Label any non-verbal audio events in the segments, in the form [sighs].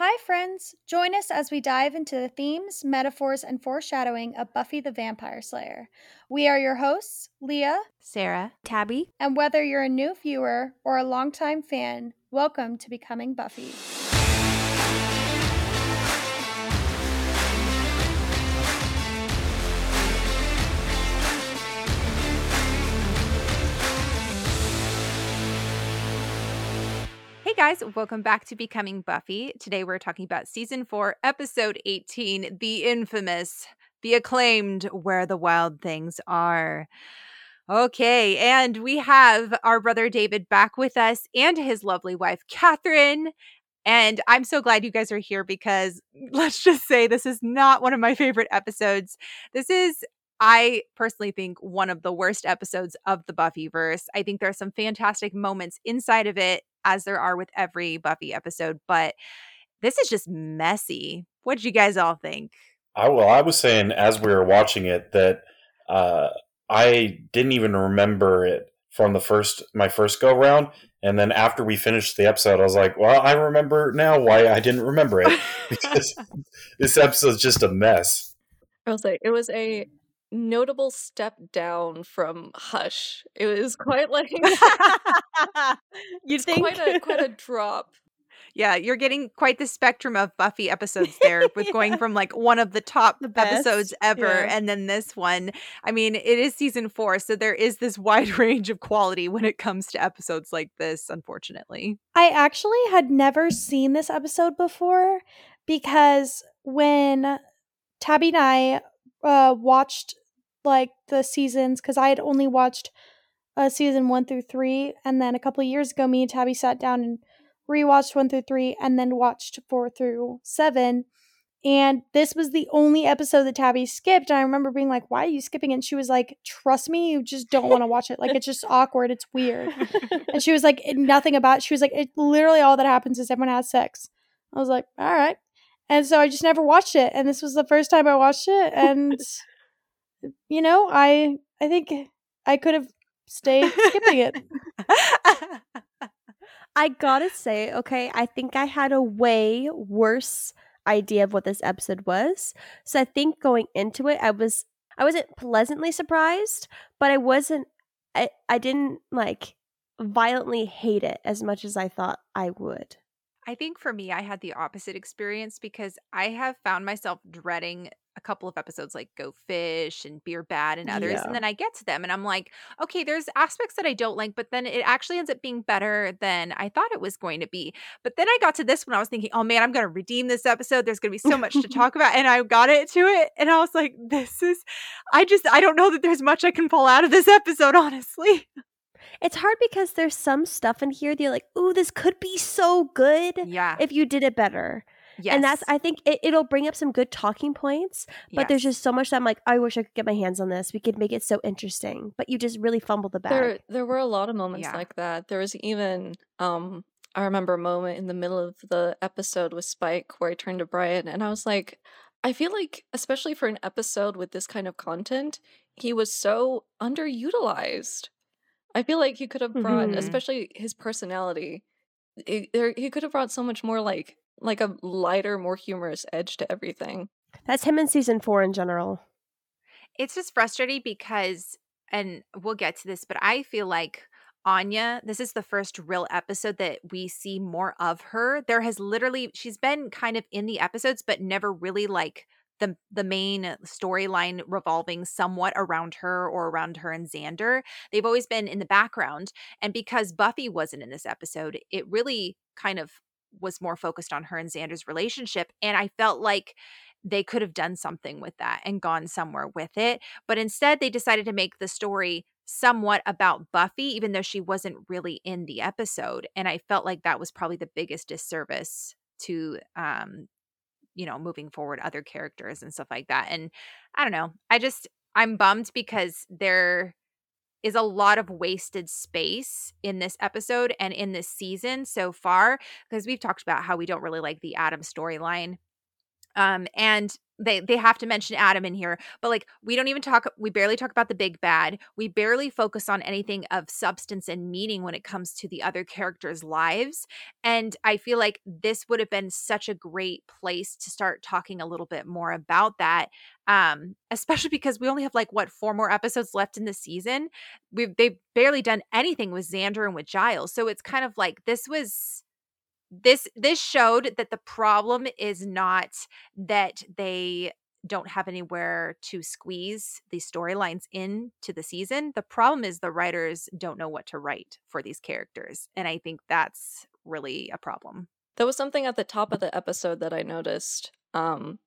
Hi, friends! Join us as we dive into the themes, metaphors, and foreshadowing of Buffy the Vampire Slayer. We are your hosts, Leah, Sarah, Tabby, and whether you're a new viewer or a longtime fan, welcome to Becoming Buffy. Guys, welcome back to Becoming Buffy. Today we're talking about season 4, episode 18, the infamous, the acclaimed Where the Wild Things Are. Okay, and we have our brother David back with us and his lovely wife Catherine. And I'm so glad you guys are here because [laughs] let's just say this is not one of my favorite episodes. This is I personally think one of the worst episodes of the Buffyverse. I think there are some fantastic moments inside of it, as there are with every Buffy episode, but this is just messy. What did you guys all think? I well, I was saying as we were watching it that uh, I didn't even remember it from the first my first go round, and then after we finished the episode, I was like, "Well, I remember now why I didn't remember it [laughs] because [laughs] this episode's just a mess." I was like, it was a notable step down from Hush. It was quite like [laughs] you think quite a quite a drop. Yeah, you're getting quite the spectrum of Buffy episodes there [laughs] with yeah. going from like one of the top the episodes ever yeah. and then this one. I mean, it is season 4, so there is this wide [laughs] range of quality when it comes to episodes like this, unfortunately. I actually had never seen this episode before because when Tabby and I uh, watched like the seasons because I had only watched uh, season one through three, and then a couple years ago, me and Tabby sat down and rewatched one through three, and then watched four through seven. And this was the only episode that Tabby skipped. And I remember being like, Why are you skipping? And she was like, Trust me, you just don't want to watch it. Like, it's just awkward. It's weird. and she was like, Nothing about it. She was like, It literally all that happens is everyone has sex. I was like, All right. And so I just never watched it. And this was the first time I watched it. [laughs] And you know, I I think I could have stayed skipping it. [laughs] I gotta say, okay, I think I had a way worse idea of what this episode was. So I think going into it, I was I wasn't pleasantly surprised, but I wasn't I, I didn't like violently hate it as much as I thought I would. I think for me, I had the opposite experience because I have found myself dreading a couple of episodes like Go Fish and Beer Bad and others. Yeah. And then I get to them and I'm like, okay, there's aspects that I don't like, but then it actually ends up being better than I thought it was going to be. But then I got to this one, I was thinking, oh man, I'm going to redeem this episode. There's going to be so much to [laughs] talk about. And I got it to it. And I was like, this is, I just, I don't know that there's much I can pull out of this episode, honestly. It's hard because there's some stuff in here that you're like, ooh, this could be so good. Yeah. If you did it better. Yes. And that's I think it, will bring up some good talking points, but yes. there's just so much that I'm like, I wish I could get my hands on this. We could make it so interesting. But you just really fumbled the bag. There there were a lot of moments yeah. like that. There was even um I remember a moment in the middle of the episode with Spike where I turned to Brian and I was like, I feel like, especially for an episode with this kind of content, he was so underutilized. I feel like he could have brought, mm-hmm. especially his personality, it, there, he could have brought so much more like like a lighter, more humorous edge to everything. That's him in season four in general. It's just frustrating because, and we'll get to this, but I feel like Anya, this is the first real episode that we see more of her. There has literally, she's been kind of in the episodes, but never really like the the main storyline revolving somewhat around her or around her and Xander. They've always been in the background, and because Buffy wasn't in this episode, it really kind of was more focused on her and Xander's relationship. And I felt like they could have done something with that and gone somewhere with it. But instead, they decided to make the story somewhat about Buffy, even though she wasn't really in the episode. And I felt like that was probably the biggest disservice to, um, you know, moving forward other characters and stuff like that. And I don't know. I just, I'm bummed because they're, a lot of wasted space in this episode and in this season so far because we've talked about how we don't really like the Adam storyline Um, and they they have to mention Adam in here, but like we don't even talk we barely talk about the big bad. We barely focus on anything of substance and meaning when it comes to the other characters' lives. And I feel like this would have been such a great place to start talking a little bit more about that. Um, especially [laughs] because we only have like what four more episodes left in the season. We've they've barely done anything with Xander and with Giles. So it's kind of like this was this this showed that the problem is not that they don't have anywhere to squeeze these storylines into the season. The problem is the writers don't know what to write for these characters. And I think that's really a problem. There was something at the top of the episode that I noticed. Um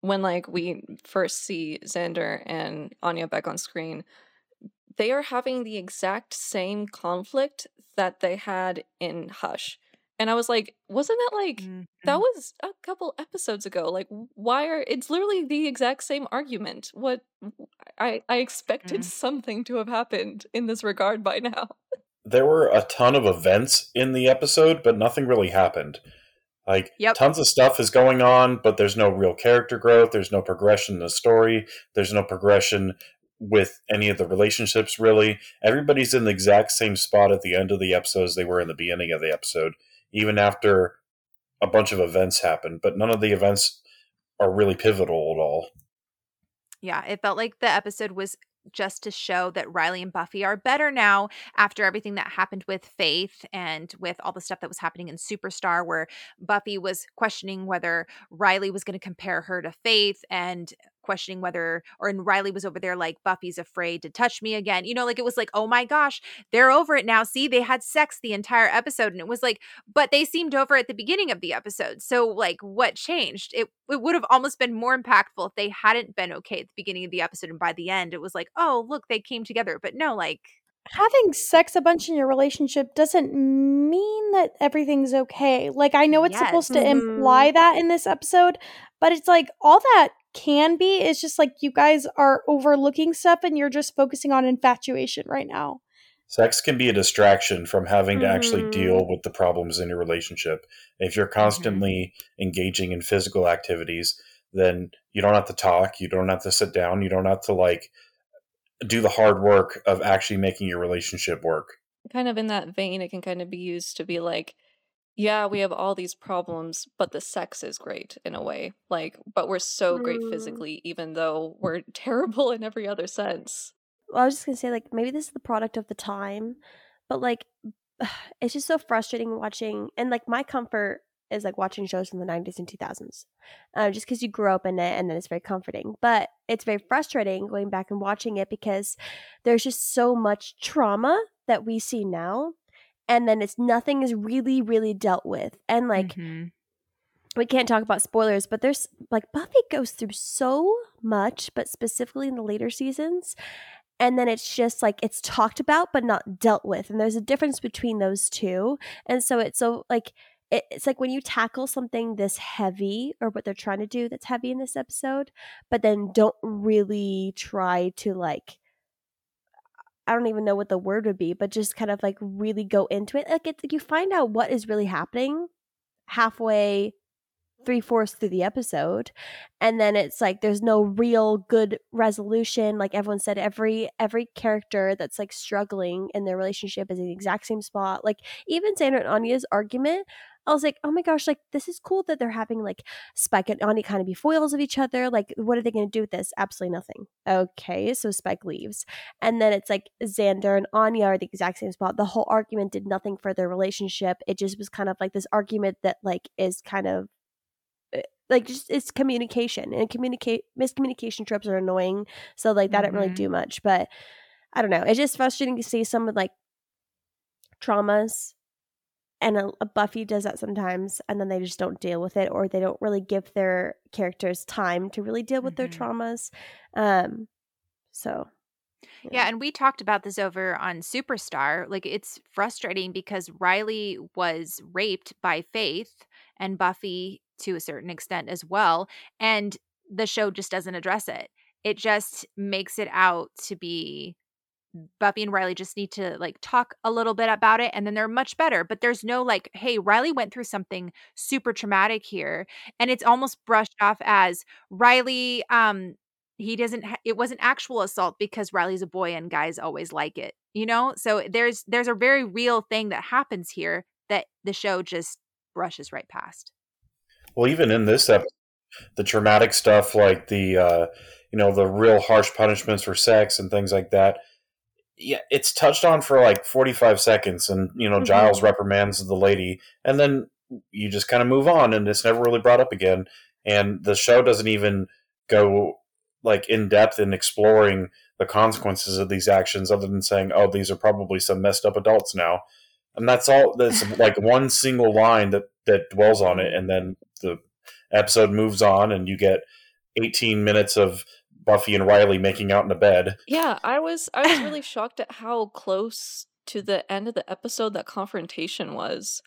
when like we first see Xander and Anya back on screen, they are having the exact same conflict that they had in Hush. And I was like, wasn't that like mm-hmm. that was a couple episodes ago? Like why are it's literally the exact same argument. What I I expected mm. something to have happened in this regard by now. There were a ton of events in the episode, but nothing really happened. Like yep. tons of stuff is going on, but there's no real character growth, there's no progression in the story, there's no progression with any of the relationships really. Everybody's in the exact same spot at the end of the episode as they were in the beginning of the episode even after a bunch of events happen, but none of the events are really pivotal at all. Yeah, it felt like the episode was just to show that Riley and Buffy are better now after everything that happened with Faith and with all the stuff that was happening in Superstar, where Buffy was questioning whether Riley was going to compare her to Faith and questioning whether or and Riley was over there like Buffy's afraid to touch me again. You know, like it was like, "Oh my gosh, they're over it now. See, they had sex the entire episode." And it was like, but they seemed over at the beginning of the episode. So like what changed? It it would have almost been more impactful if they hadn't been okay at the beginning of the episode and by the end it was like, "Oh, look, they came together." But no, like having sex a bunch in your relationship doesn't mean that everything's okay. Like I know it's yes. supposed to mm-hmm. imply that in this episode, but it's like all that can be is just like you guys are overlooking stuff and you're just focusing on infatuation right now. Sex can be a distraction from having to mm-hmm. actually deal mm-hmm. with the problems in your relationship. If you're mm-hmm. constantly mm-hmm. engaging in physical activities, then you don't have to talk, you don't have to sit down, you don't have to like do the hard work of actually making your relationship work. Kind of in that vein, it can kind of be used to be like, yeah, we have all these problems, but the sex is great in a way. Like, but we're so great physically, even though we're [laughs] terrible in every other sense. Well, I was just gonna say, like, maybe this is the product of the time, but like, [sighs] it's just so frustrating watching. And like, my comfort is like watching shows from the 90s and 2000s uh, just because you grew up in it and then it's very comforting but it's very frustrating going back and watching it because there's just so much trauma that we see now and then it's nothing is really really dealt with. And like mm-hmm. we can't talk about spoilers but there's like buffy goes through so much but specifically in the later seasons. And then it's just like it's talked about but not dealt with. And there's a difference between those two. And so it's so like it's like when you tackle something this heavy or what they're trying to do that's heavy in this episode but then don't really try to like I don't even know what the word would be, but just kind of like really go into it. Like it's like you find out what is really happening halfway, three fourths through the episode, and then it's like there's no real good resolution. Like everyone said, every every character that's like struggling in their relationship is in the exact same spot. Like even Xander and Anya's argument I was like, oh my gosh, like this is cool that they're having like Spike and Anya kind of be foils of each other. Like, what are they going to do with this? Absolutely nothing. Okay, so Spike leaves. And then it's like Xander and Anya are the exact same spot. The whole argument did nothing for their relationship. It just was kind of like this argument that like is kind of eh, like just it's communication and communicate miscommunication trips are annoying. So like that mm-hmm. didn't really do mm-hmm. much. But I don't know. It's just frustrating to see some of like traumas and a, a Buffy does that sometimes, and then they just don't deal with it, or they don't really give their characters time to really deal with mm-hmm. their traumas. Um, so yeah. yeah. and we talked about this over on Superstar. Like, it's frustrating because Riley was raped by Faith and Buffy to a certain extent as well. And the show just doesn't address it. It just makes it out to be Buffy and Riley just need to like talk a little bit about it and then they're much better. But there's no like, hey, Riley went through something super traumatic here. And it's almost brushed off as Riley, um, he doesn't ha- it wasn't actual assault because Riley's a boy and guys always like it. You know? So there's there's a very real thing that happens here that the show just brushes right past. Well, even in this episode, the traumatic stuff like the uh you know the real harsh punishments for sex and things like that yeah, it's touched on for like 45 seconds and you know mm-hmm. Giles reprimands the lady and then you just kind of move on and it's never really brought up again and the show doesn't even go like in depth in exploring the consequences of these actions other than saying oh these are probably some messed up adults now and that's all that's [laughs] like one single line that that dwells on it and then the episode moves on and you get 18 minutes of Buffy and Riley making out in a bed. Yeah, I was I was really [laughs] shocked at how close to the end of the episode that confrontation was.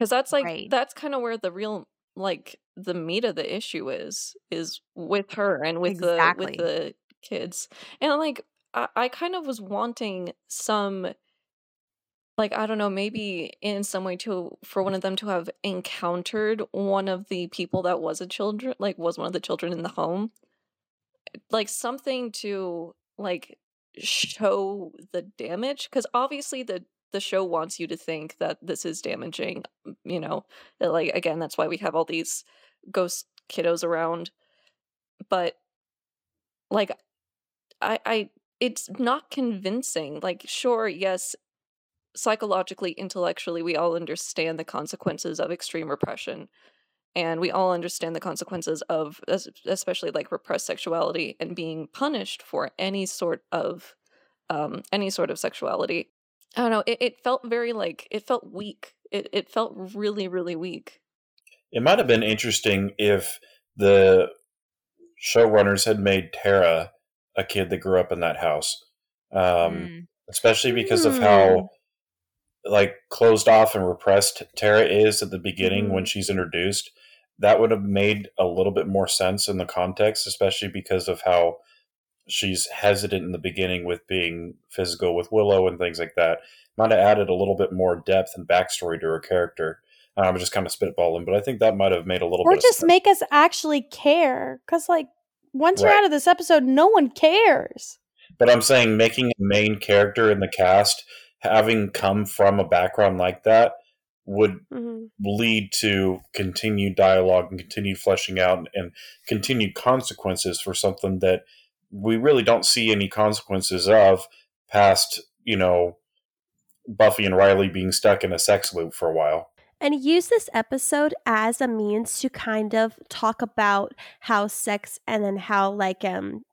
Cuz that's like right. that's kind of where the real like the meat of the issue is is with her and with exactly. the with the kids. And like I, I kind of was wanting some like I don't know, maybe in some way to for one of them to have encountered one of the people that was a children like was one of the children in the home like something to like show the damage because obviously the the show wants you to think that this is damaging you know like again that's why we have all these ghost kiddos around but like i i it's not convincing like sure yes psychologically intellectually we all understand the consequences of extreme repression and we all understand the consequences of especially like repressed sexuality and being punished for any sort of um any sort of sexuality i don't know it, it felt very like it felt weak it, it felt really really weak it might have been interesting if the showrunners had made tara a kid that grew up in that house um mm. especially because mm. of how hmm. like closed off and repressed Tara is at the beginning when she's introduced that would have made a little bit more sense in the context, especially because of how she's hesitant in the beginning with being physical with Willow and things like that. Might have added a little bit more depth and backstory to her character. I'm just kind of spitballing, but I think that might have made a little. Bit more. Or just make us actually care, because like once right. you're out of this episode, no one cares. But I'm saying making a main character in the cast having come from a background like that would mm-hmm. lead to continued dialogue and continued fleshing out and, and continued consequences for something that we really don't see any consequences of past, you know, Buffy and Riley being stuck in a sex loop for a while. And use this episode as a means to kind of talk about how sex and then how, like, um,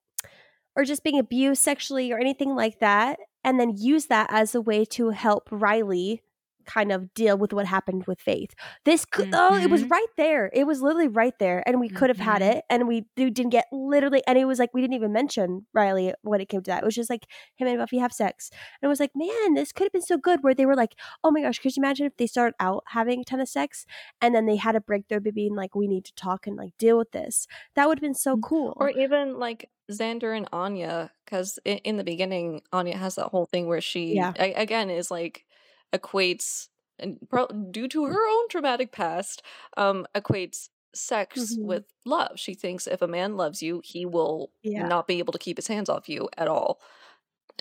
or just being abused sexually or anything like that. And then use that as a way to help Riley kind of deal with what happened with Faith. This could, mm-hmm. oh, it was mm-hmm. right there. It was literally right there, and we mm-hmm. could have had mm-hmm. it, and we didn't get literally. And it was like we didn't even mention Riley when it came to that. It was just like him and Buffy have sex, and it was like, man, this could have been so good. Where they were like, oh my gosh, could you imagine if they started out having a ton of sex, and then they had a breakthrough, being like, we need to talk and like deal with this. That would have been so mm, cool. Or even like Xander and Anya, because in, in, the beginning, Anya has that whole thing where she, yeah. I, again, is like equates and pro- due to her own traumatic past um equates sex mm-hmm. with love. She thinks if a man loves you he will yeah. not be able to keep his hands off you at all.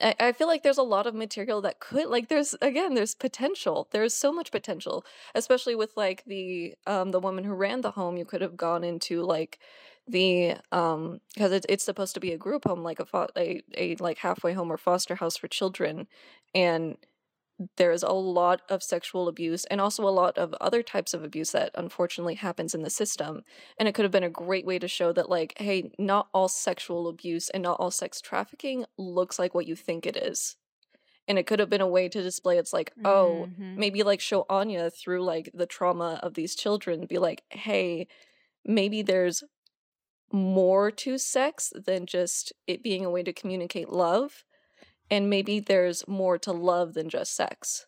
I, I feel like there's a lot of material that could like there's again there's potential. There's so much potential especially with like the um the woman who ran the home. You could have gone into like the um because it's it's supposed to be a group home like a, fo- a a like halfway home or foster house for children and there's a lot of sexual abuse and also a lot of other types of abuse that unfortunately happens in the system. And it could have been a great way to show that, like, hey, not all sexual abuse and not all sex trafficking looks like what you think it is. And it could have been a way to display it's like, oh, mm-hmm. maybe like show Anya through like the trauma of these children, be like, hey, maybe there's more to sex than just it being a way to communicate love and maybe there's more to love than just sex.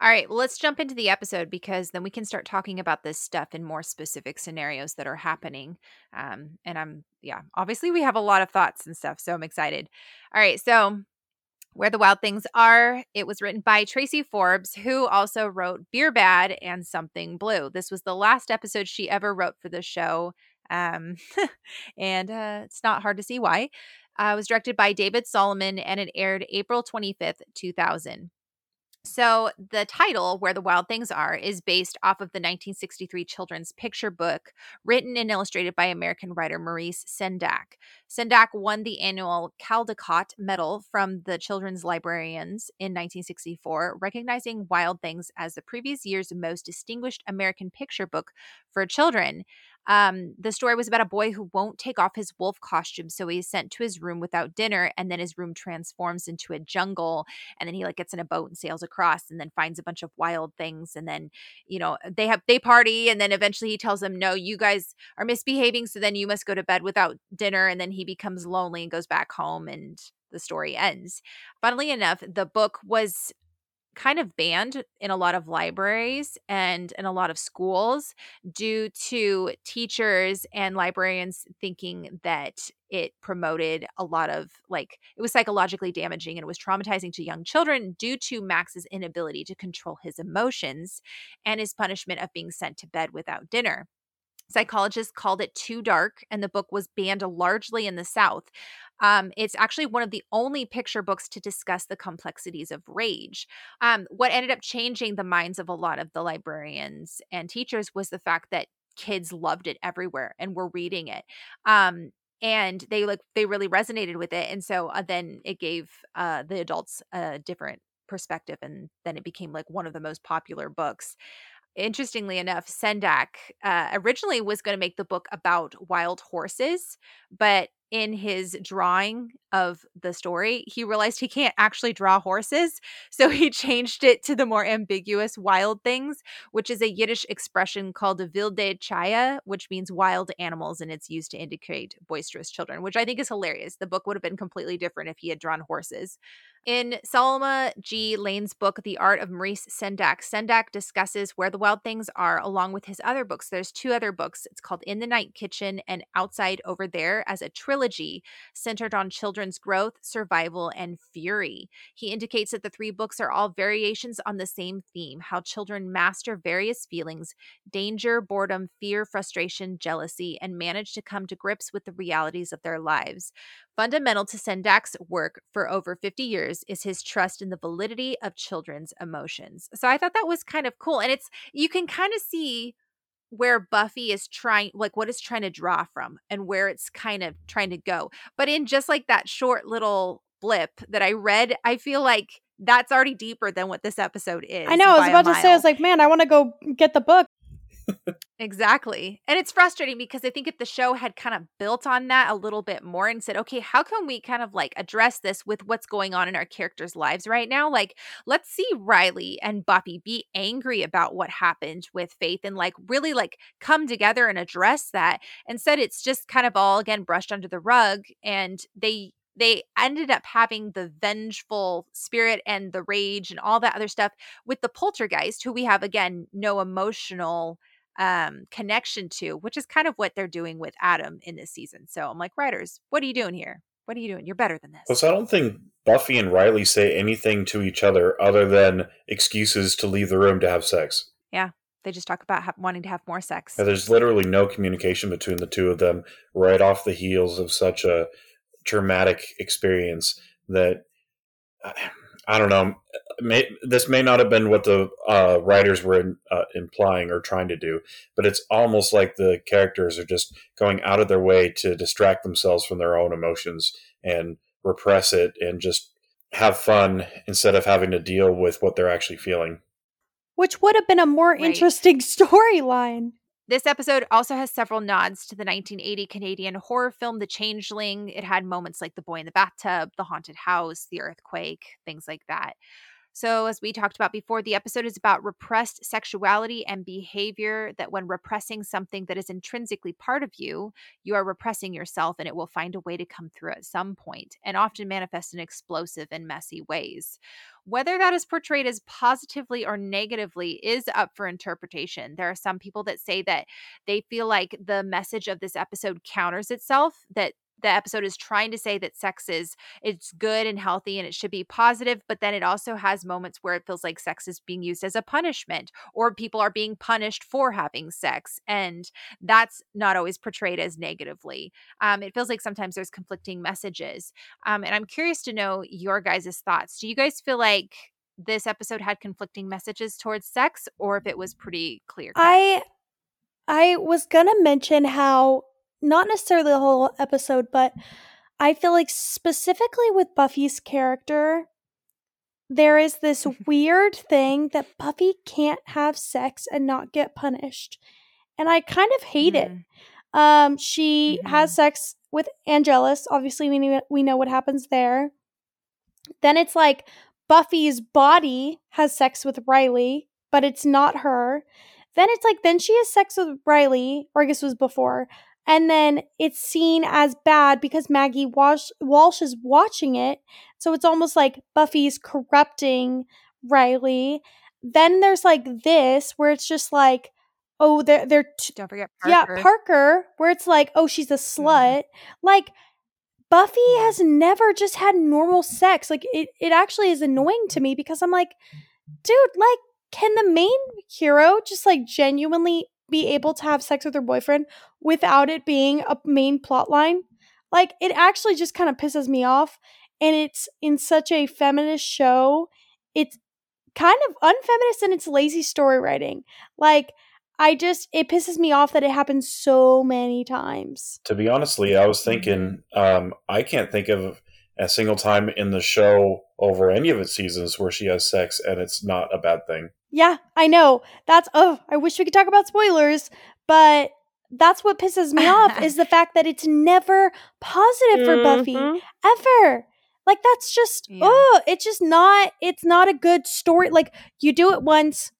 All right, let's jump into the episode because then we can start talking about this stuff in more specific scenarios that are happening. Um, and I'm, yeah, obviously we have a lot of thoughts and stuff, so I'm excited. All right, so Where the Wild Things Are. It was written by Tracy Forbes, who also wrote Beer Bad and Something Blue. This was the last episode she ever wrote for the show. Um, [laughs] and uh, it's not hard to see why. Uh, was directed by David Solomon and it aired April 25th, 2000. So, the title, Where the Wild Things Are, is based off of the 1963 children's picture book written and illustrated by American writer Maurice Sendak. Sendak won the annual Caldecott Medal from the Children's Librarians in 1964, recognizing Wild Things as the previous year's most distinguished American picture book for children. Um, the story was about a boy who won't take off his wolf costume, so he's sent to his room without dinner, and then his room transforms into a jungle, and then he like gets in a boat and sails across, and then finds a bunch of wild things, and then you know they have they party, and then eventually he tells them, "No, you guys are misbehaving, so then you must go to bed without dinner," and then he becomes lonely and goes back home, and the story ends. Funnily enough, the book was kind of banned in a lot of libraries and in a lot of schools due to teachers and librarians thinking that it promoted a lot of like it was psychologically damaging and it was traumatizing to young children due to Max's inability to control his emotions and his punishment of being sent to bed without dinner. Psychologists called it too dark, and the book was banned largely in the South. Um, it's actually one of the only picture books to discuss the complexities of rage. Um, what ended up changing the minds of a lot of the librarians and teachers was the fact that kids loved it everywhere and were reading it. Um, and they like they really resonated with it, and so uh, then it gave uh, the adults a different perspective, and then it became like one of the most popular books interestingly enough, Sendak uh, originally was going to make the book about wild horses, but in his drawing of the story, he realized he can't actually draw horses. [laughs] So he changed it to the more ambiguous wild things, which is a Yiddish expression called vilde chaya, which means wild animals, and it's used to indicate boisterous children, which I think is hilarious. The book would have been completely different if he had drawn horses. In Selma G. Lane's book, The Art of Maurice Sendak, Sendak discusses where the wild things are along with his other books. There's two other books. It's called In the Night Kitchen and Outside Over There as a trilogy centered on children's growth, survival, and fury. He indicates that the three books are all variations on the same theme how children master various feelings danger, boredom, fear, frustration, jealousy, and manage to come to grips with the realities of their lives. Fundamental to Sendak's work for over 50 years is his trust in the validity of children's emotions. So I thought that was kind of cool. And it's, you can kind of see where Buffy is trying, like what it's trying to draw from and where it's kind of trying to go. But in just like that short little blip that I read, I feel like that's already deeper than what this episode is. I know. I was about to say, I was like, man, I want to go get the book [laughs] exactly. And it's frustrating because I think if the show had kind of built on that a little bit more and said, okay, how can we kind of like address this with what's going on in our characters' lives right now? Like, let's see Riley and Buffy be angry about what happened with Faith and like really like come together and address that. Instead, it's just kind of all again brushed under the rug and they they ended up having the vengeful spirit and the rage and all that other stuff with the poltergeist who we have again no emotional um, connection to, which is kind of what they're doing with Adam in this season. So I'm like, writers, what are you doing here? What are you doing? You're better than this. So I don't think Buffy and Riley say anything to each other other than excuses to leave the room to have sex. Yeah, they just talk about ha- wanting to have more sex. there's literally no communication between the two of them right off the heels of such a traumatic experience that I don't know may, this may not have been what the uh, writers were in, uh, implying or trying to do, but it's almost like the characters are just going out of their way to distract themselves from their own emotions and repress it and just have fun instead of having to deal with what they're actually feeling. Which would have been a more right. interesting [laughs] storyline. This episode also has several nods to the 1980 Canadian horror film The Changeling. It had moments like the boy in the bathtub, the haunted house, the earthquake, things like that. So, as we talked about before, the episode is about repressed sexuality and behavior. That when repressing something that is intrinsically part of you, you are repressing yourself and it will find a way to come through at some point and often manifest in explosive and messy ways. Whether that is portrayed as positively or negatively is up for interpretation. There are some people that say that they feel like the message of this episode counters itself, that the episode is trying to say that sex is it's good and healthy and it should be positive but then it also has moments where it feels like sex is being used as a punishment or people are being punished for having sex and that's not always portrayed as negatively. Um, it feels like sometimes there's conflicting messages. Um, and i'm curious to know your guys' thoughts. Do you guys feel like this episode had conflicting messages towards sex or if it was pretty clear i i was gonna mention how not necessarily the whole episode, but I feel like specifically with Buffy's character, there is this weird thing that Buffy can't have sex and not get punished. And I kind of hate mm-hmm. it. Um, she mm-hmm. has sex with Angelus. Obviously, we know, we know what happens there. Then it's like Buffy's body has sex with Riley, but it's not her. Then it's like, then she has sex with Riley, or I guess it was before and then it's seen as bad because Maggie Walsh, Walsh is watching it. So it's almost like Buffy's corrupting Riley. Then there's like this where it's just like, oh, they're they're t- don't forget Parker. yeah Parker, where it's like, oh, she's a mm-hmm. slut. Mm-hmm. Like Buffy has never just had normal sex. Like it, it actually is annoying to me because I'm like, dude, like, can the main hero just like genuinely be able to have sex with her boyfriend without it being a main plot line. Like it actually just kind of pisses me off and it's in such a feminist show. It's kind of unfeminist and its lazy story writing. Like I just it pisses me off that it happens so many times. To be honestly, I was thinking um I can't think of a single time in the show over any of its seasons where she has sex and it's not a bad thing. Yeah, I know. That's oh, I wish we could talk about spoilers, but that's what pisses me off [laughs] is the fact that it's never positive for Buffy mm-hmm. ever. Like that's just yeah. oh, it's just not it's not a good story. Like you do it once,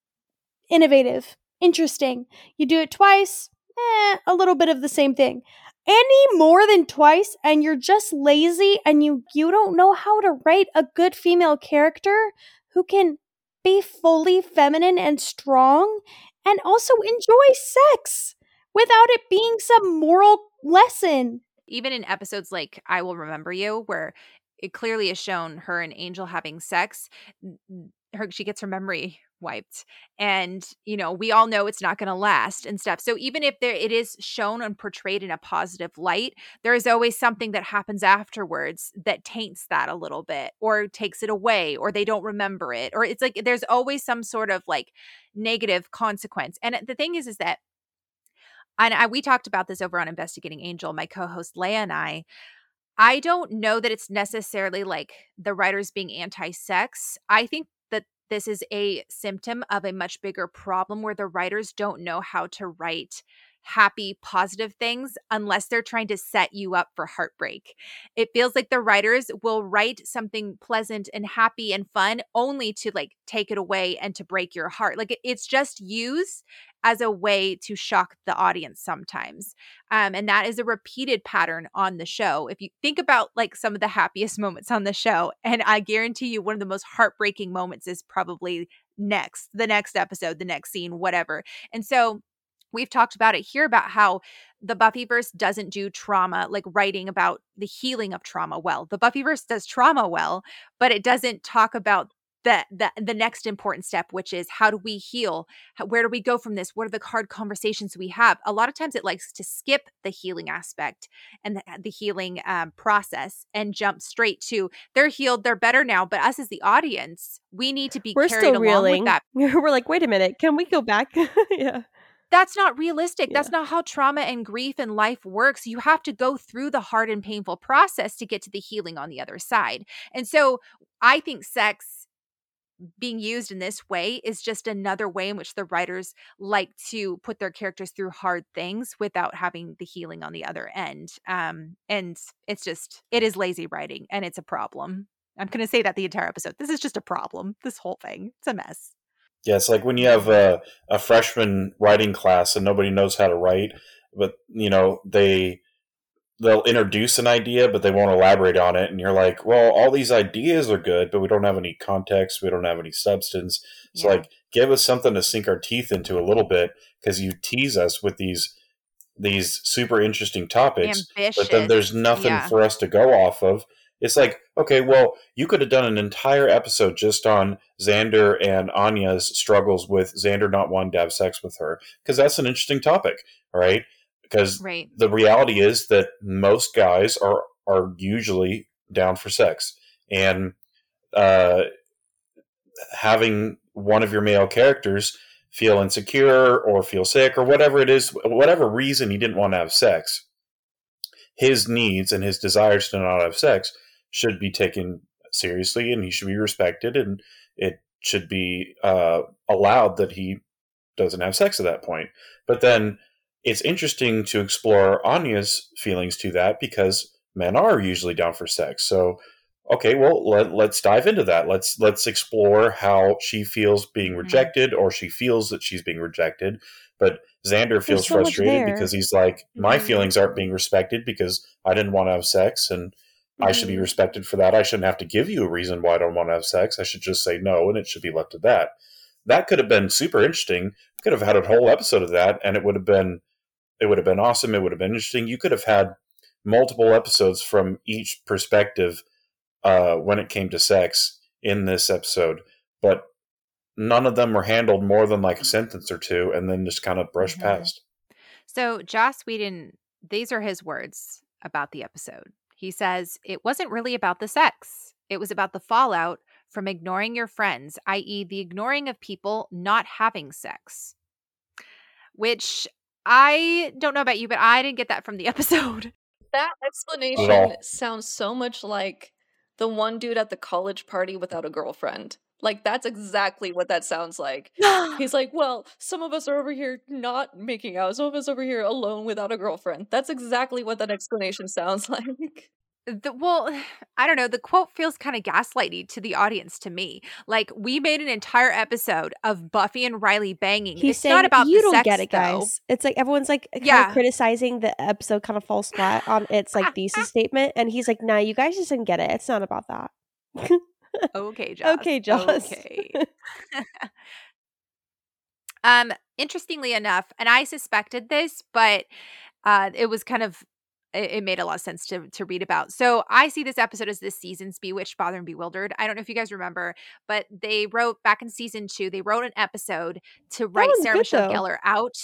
innovative, interesting. You do it twice, eh, a little bit of the same thing. Any more than twice and you're just lazy and you you don't know how to write a good female character who can be fully feminine and strong and also enjoy sex without it being some moral lesson. Even in episodes like I Will Remember You, where it clearly is shown her and Angel having sex, her she gets her memory wiped and you know we all know it's not going to last and stuff so even if there it is shown and portrayed in a positive light there is always something that happens afterwards that taints that a little bit or takes it away or they don't remember it or it's like there's always some sort of like negative consequence and the thing is is that and I, we talked about this over on investigating angel my co-host leah and i I don't know that it's necessarily like the writers being anti sex. I think this is a symptom of a much bigger problem where the writers don't know how to write happy, positive things unless they're trying to set you up for heartbreak. It feels like the writers will write something pleasant and happy and fun only to like take it away and to break your heart. Like it's just used as a way to shock the audience sometimes. Um, and that is a repeated pattern on the show. If you think about like some of the happiest [laughs] moments on the show, and I guarantee you one of the most heartbreaking moments is probably next, the next episode, the next scene, whatever. And so we've talked about it here about how the Buffyverse doesn't do trauma, like writing about the healing of trauma well. The Buffyverse does trauma well, but it doesn't talk about the, the the next important step which is how do we heal how, where do we go from this what are the hard conversations we have a lot of times it likes to skip the healing aspect and the, the healing um, process and jump straight to they're healed they're better now but us as the audience we need to be we're carried still reeling. with that [laughs] we're like wait a minute can we go back [laughs] yeah that's not realistic. Yeah. That's not how trauma and grief and life works. You have to go through the hard and painful process to get to the healing on the other side. And so I think sex being used in this way is just another way in which the writers like to put their characters through hard things without having the healing on the other end. Um, and it's just, it is lazy writing and it's a problem. I'm going to say that the entire episode. This is just a problem. This whole thing. It's a mess. Yeah, it's like when you have a, a freshman writing class and nobody knows how to write, but, you know, they they'll introduce an idea but they won't elaborate on it and you're like well all these ideas are good but we don't have any context we don't have any substance so yeah. like give us something to sink our teeth into a little bit because you tease us with these these super interesting topics, Ambitious. but then there's nothing Yeah. for us to go off of. It's like, okay, well, you could have done an entire episode just on Xander and Anya's struggles with Xander not wanting to have sex with her, because that's an interesting topic, right? Because Right. the reality is that most guys are are usually down for sex, and uh, having one of your male characters feel insecure or feel sick or whatever it is, whatever reason he didn't want to have sex, his needs and his desires to not have sex should be taken seriously, and he should be respected, and it should be uh, allowed that he doesn't have sex at that point. But then it's interesting to explore Anya's feelings to that because men are usually down for sex. So, okay, well let, let's dive into that. Let's let's explore how she feels being Mhm. rejected, or she feels that she's being rejected. But Xander feels so frustrated because he's like, my Mhm. feelings aren't being respected because I didn't want to have sex, and I should be Mhm. respected for that. I shouldn't have to give you a reason why I don't want to have sex. I should just say no, and it should be left at that. That could have been super interesting. Could have had a whole episode of that, and it would have been it would have been awesome. It would have been interesting. You could have had multiple episodes from each perspective uh, when it came to sex in this episode, but none of them were handled more than like a sentence or two, and then just kind of brushed Mhm. past. So Joss Whedon, these are his words about the episode. He says, It wasn't really about the sex. It was about the fallout from ignoring your friends, i.e., the ignoring of people not having sex. Which I don't know about you, but I didn't get that from the [laughs] episode. That all. explanation sounds so much like the one dude at the college party without a girlfriend. Like that's exactly what that sounds like. [gasps] He's like, well, some of us are over here not making out. Some of us over here alone without a girlfriend. That's exactly what that explanation sounds [laughs] like. The, well, [sighs] I don't know. The quote feels kind of gaslighty to the audience to me. Like we made an entire episode of Buffy and Riley banging. He's it's saying not about you don't sex, get it, though. guys. It's like everyone's like kind Yeah. of criticizing the episode, kind of falls flat on its like [laughs] thesis statement, and he's like, "Nah, you guys just didn't get it. It's not about that." Okay, [laughs] Joss. okay, Joss. [laughs] Okay. um, interestingly enough, and I suspected this, but uh, it was kind of it, made a lot of sense to to read about. So I see this episode as this season's Bewitched, Bother, and Bewildered. I don't know if you guys remember, but they wrote back in season two, they wrote an episode to write oh, Sarah good, Michelle though. Gellar out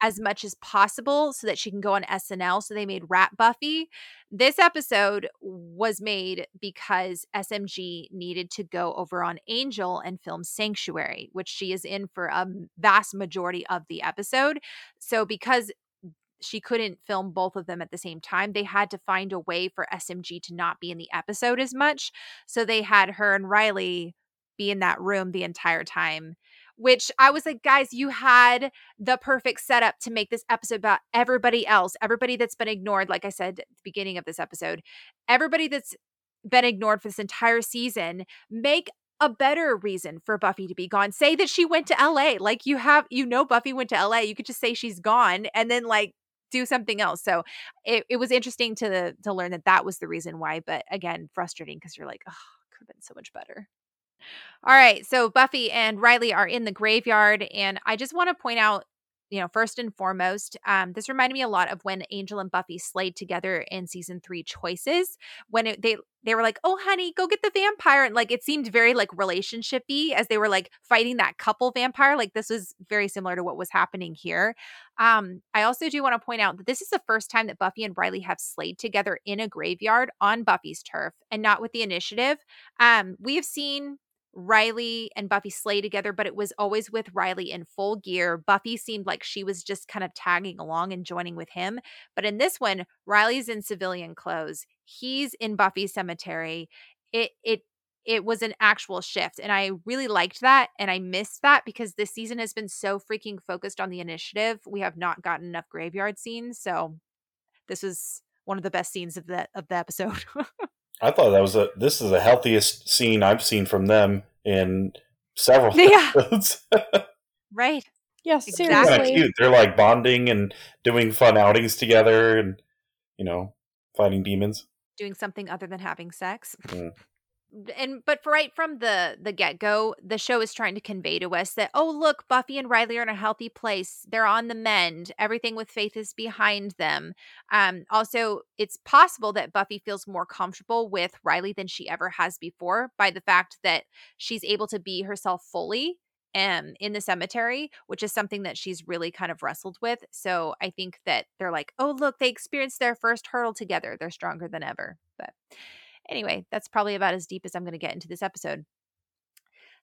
as much as possible so that she can go on SNL. So they made Rat Buffy. This episode was made because SMG needed to go over on Angel and film Sanctuary, which she is in for a vast majority of the episode. So because she couldn't film both of them at the same time, they had to find a way for SMG to not be in the episode as much. So they had her and Riley be in that room the entire time. Which I was like, guys, you had the perfect setup to make this episode about everybody else, everybody that's been ignored. Like I said at the beginning of this episode, everybody that's been ignored for this entire season. Make a better reason for Buffy to be gone. Say that she went to LA. Like you have, you know, Buffy went to LA. You could just say she's gone and then like do something else. So it, it was interesting to to learn that that was the reason why. But again, frustrating because you're like, oh, could have been so much better. All right, so Buffy and Riley are in the graveyard, and I just want to point out, you know, first and foremost, um, this reminded me a lot of when Angel and Buffy slayed together in season three, Choices, when it, they they were like, "Oh, honey, go get the vampire," and like it seemed very like relationshipy as they were like fighting that couple vampire. Like this was very similar to what was happening here. Um, I also do want to point out that this is the first time that Buffy and Riley have slayed together in a graveyard on Buffy's turf and not with the initiative. Um, we have seen Riley and Buffy slay together, but it was always with Riley in full gear. Buffy seemed like she was just kind of tagging along and joining with him. But in this one, Riley's in civilian clothes. He's in Buffy's cemetery. It it it was an actual shift. And I really liked that. And I missed that because this season has been so freaking focused on the initiative. We have not gotten enough graveyard scenes. So this was one of the best scenes of the of the episode. [laughs] I thought that was a this is the healthiest scene I've seen from them in several [laughs] Yeah. episodes. [laughs] right. Yes, Exactly. kind of seriously. cute. They're like bonding and doing fun outings together, and you know, fighting demons. Doing something other than having sex. Mm. And but for right from the the get-go the show is trying to convey to us that oh look buffy and riley are in a healthy place. They're on the mend. Everything with faith is behind them. Um also it's possible that buffy feels more comfortable with riley than she ever has before by the fact that she's able to be herself fully um in the cemetery which is something that she's really kind of wrestled with. So i think that they're like oh look they experienced their first hurdle together. They're stronger than ever. But Anyway, that's probably about as deep as I'm going to get into this episode.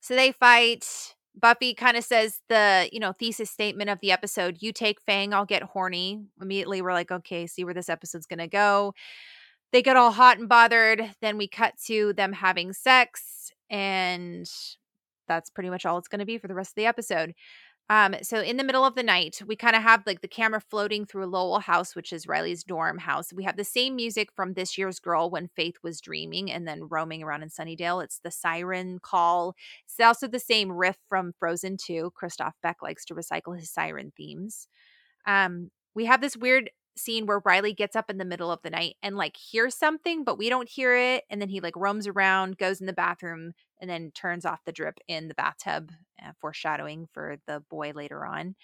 So they fight. Buffy kind of says the, you know, thesis statement of the episode, you take Fang, I'll get horny. Immediately we're like, okay, see where this episode's going to go. They get all hot and bothered. Then we cut to them having sex and that's pretty much all it's going to be for the rest of the episode. Um, so in the middle of the night, we kind of have like the camera floating through Lowell House, which is Riley's dorm house. We have the same music from this year's Girl when Faith was dreaming and then roaming around in Sunnydale. It's the siren call. It's also the same riff from Frozen 2. Christoph Beck likes to recycle his siren themes. Um, we have this weird scene where Riley gets up in the middle of the night and like hears something, but we don't hear it. And then he like roams around, goes in the bathroom, and then turns off the drip in the bathtub, uh, foreshadowing for the boy later on.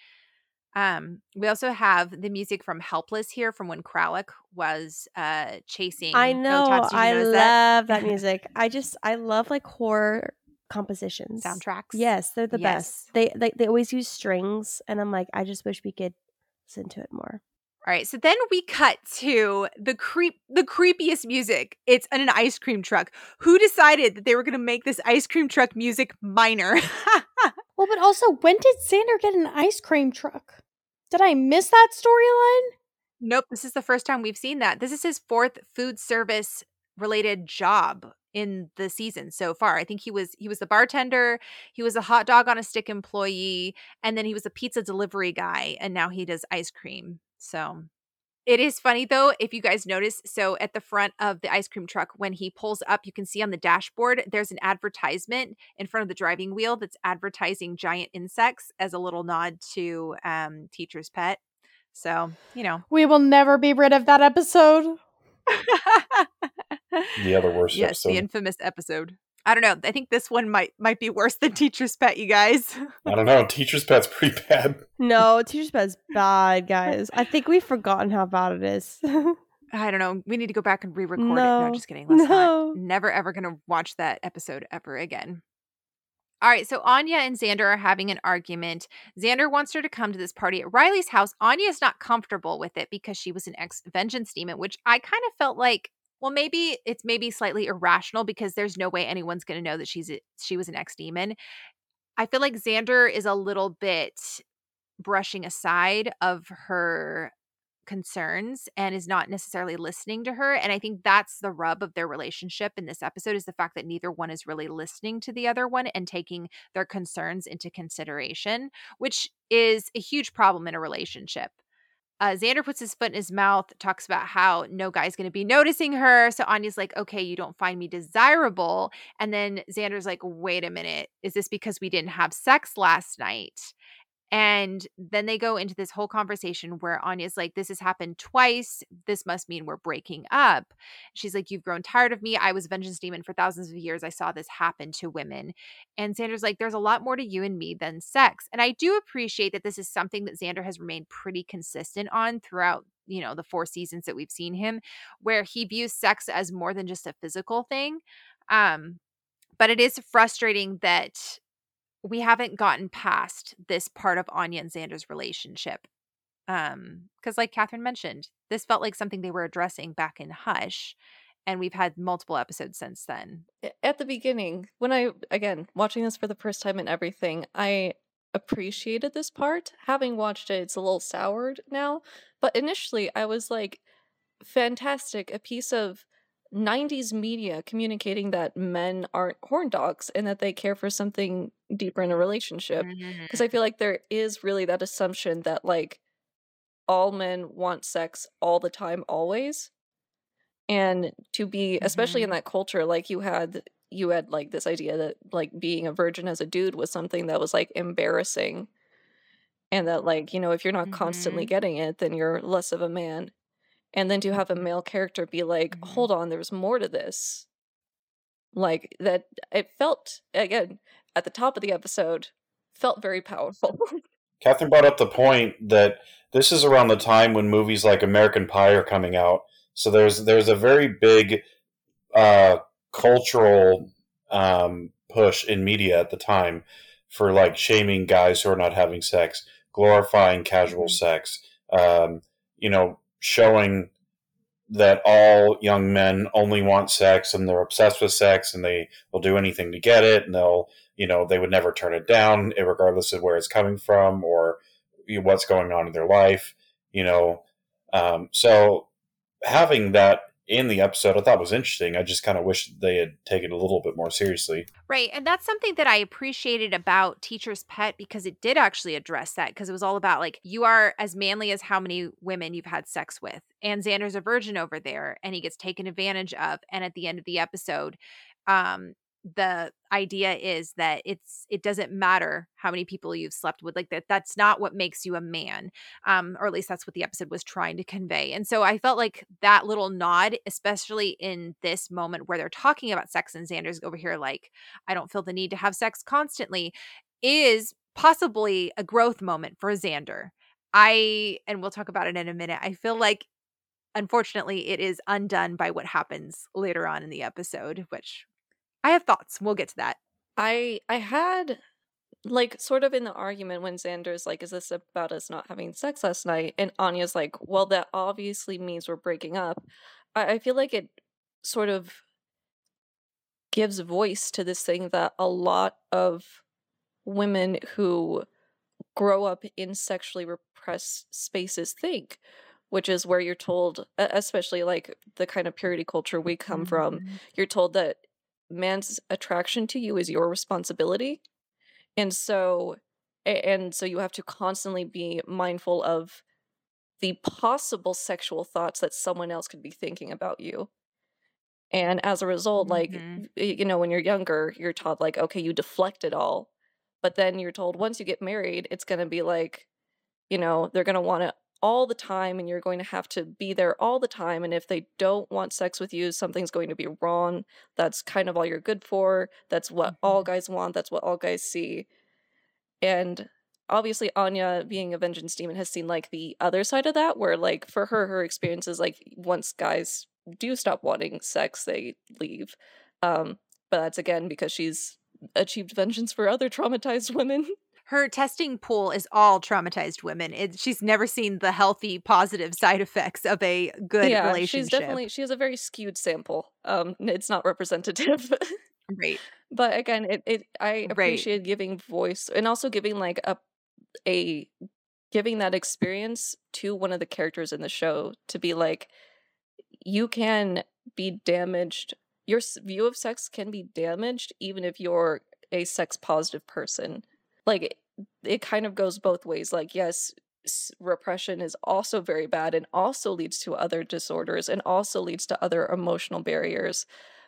Um, we also have the music from Helpless here from when Kralik was uh chasing. I know, I love that? that [laughs] music. I just I love like horror compositions soundtracks yes they're the yes. best they, they they always use strings and i'm like i just wish we could listen to it more all right, so then we cut to the creep the creepiest music. It's an ice cream truck. Who decided that they were going to make this ice cream truck music minor? [laughs] well, but also when did Xander get an ice cream truck? Did I miss that storyline? Nope, this is the first time we've seen that. This is his fourth food service related job in the season so far. I think he was he was the bartender, he was a hot dog on a stick employee, and then he was a pizza delivery guy and now he does ice cream. So it is funny though, if you guys notice. So at the front of the ice cream truck, when he pulls up, you can see on the dashboard there's an advertisement in front of the driving wheel that's advertising giant insects as a little nod to um, Teacher's Pet. So, you know. We will never be rid of that episode. [laughs] the other worst yes, episode. the infamous episode. I don't know. I think this one might might be worse than Teacher's Pet, you guys. [laughs] I don't know. Teacher's Pet's pretty bad. No, [laughs] Teacher's Pet's bad, guys. I think we've forgotten how bad it is. [laughs] I don't know. We need to go back and re-record no, it. No, just kidding. Let's no. not. Never ever gonna watch that episode ever again. All right, so Anya and Xander are having an argument. Xander wants her to come to this party at Riley's house. Anya is not comfortable with it because she was an ex vengeance demon, which I kind of felt like well maybe it's maybe slightly irrational because there's no way anyone's going to know that she's a, she was an ex demon i feel like xander is a little bit brushing aside of her concerns and is not necessarily listening to her and i think that's the rub of their relationship in this episode is the fact that neither one is really listening to the other one and taking their concerns into consideration which is a huge problem in a relationship uh, Xander puts his foot in his mouth, talks about how no guy's going to be noticing her. So Anya's like, okay, you don't find me desirable. And then Xander's like, wait a minute. Is this because we didn't have sex last night? And then they go into this whole conversation where Anya's like, This has happened twice. This must mean we're breaking up. She's like, You've grown tired of me. I was vengeance demon for thousands of years. I saw this happen to women. And Xander's like, There's a lot more to you and me than sex. And I do appreciate that this is something that Xander has remained pretty consistent on throughout you know the four seasons that we've seen him where he views sex as more than just a physical thing um but it is frustrating that we haven't gotten past this part of Anya and Xander's relationship. Um, because like Catherine mentioned, this felt like something they were addressing back in Hush, and we've had multiple episodes since then. At the beginning, when I again watching this for the first time and everything, I appreciated this part. Having watched it, it's a little soured now. But initially I was like, fantastic, a piece of 90s media communicating that men aren't horn dogs and that they care for something deeper in a relationship. Because mm-hmm. I feel like there is really that assumption that, like, all men want sex all the time, always. And to be, especially in mm-hmm. that culture, like you had, you had like this idea that like being a virgin as a dude was something that was like embarrassing. And that, like, you know, if you're not mm-hmm. constantly getting it, then you're less of a man and then to have a male character be like hold on there's more to this Like that it felt again at the top of the episode felt very powerful. [laughs] Catherine brought up the point that this is around the time when movies like American Pie are coming out. So there's there's a very big uh, cultural um, push in media at the time for like shaming guys who are not having sex, glorifying casual mm-hmm. sex, um, you know, showing that all young men only want sex and they're obsessed with sex and they will do anything to get it and they'll you know they would never turn it down regardless of where it's coming from or what's going on in their life you know. Um, so having that in the episode I thought was interesting. I just kind of wish they had taken it a little bit more seriously. Right. And that's something that I appreciated about Teacher's Pet because it did actually address that because it was all about like, you are as manly as how many women you've had sex with. And Xander's a virgin over there and he gets taken advantage of. And at the end of the episode, um, the idea is that it's it doesn't matter how many people you've slept with like that that's not what makes you a man um or at least that's what the episode was trying to convey and so i felt like that little nod especially in this moment where they're talking about sex and xander's over here like i don't feel the need to have sex constantly is possibly a growth moment for xander. I and we'll talk about it in a minute i feel like unfortunately it is undone by what happens later on in the episode which I have thoughts. We'll get to that. I I had like sort of in the argument when Xander's like, "Is this about us not having sex last night?" and Anya's like, "Well, that obviously means we're breaking up." I, I feel like it sort of gives voice to this thing that a lot of women who grow up in sexually repressed spaces think which is where you're told especially like the kind of purity culture we come mm-hmm. from you're told that man's attraction to you is your responsibility. And so and so you have to constantly be mindful of the possible sexual thoughts that someone else could be thinking about you. And as a result like mm-hmm. you know when you're younger you're taught like okay you deflect it all. But then you're told once you get married it's going to be like you know they're going to want to all the time and you're going to have to be there all the time and if they don't want sex with you something's going to be wrong that's kind of all you're good for that's what mm-hmm. all guys want that's what all guys see. And obviously anya being a vengeance demon has seen like the other side of that where like for her her experience is like once guys do stop wanting sex they leave. Um but that's again because she's achieved vengeance for other traumatized women [laughs] her testing pool is all traumatized women. It, she's never seen the healthy, positive side effects of a good yeah, relationship. She's definitely she has a very skewed sample. Um, it's not representative. [laughs] right. But again, it, it I appreciate right. giving voice and also giving like a a giving that experience to one of the characters in the show to be like you can be damaged your view of sex can be damaged even if you're a sex positive person like it kind of goes both ways. Like, yes, repression is also very bad and also leads to other disorders and also leads to other emotional barriers.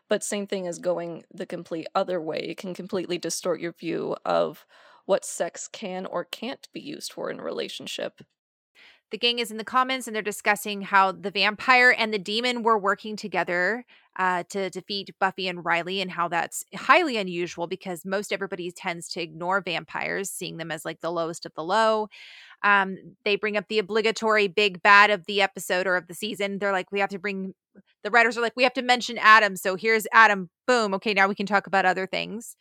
But same thing as going the complete other way. It can completely distort your view of what sex can or can't be used for in a relationship. The gang is in the comments and they're discussing how the vampire and the demon were working together uh, to defeat Buffy and Riley, and how that's highly unusual because most everybody tends to ignore vampires, seeing them as like the lowest of the low. Um, they bring up the obligatory big bad of the episode or of the season. They're like, we have to bring the writers are like, we have to mention Adam. So here's Adam. Boom. Okay, now we can talk about other things.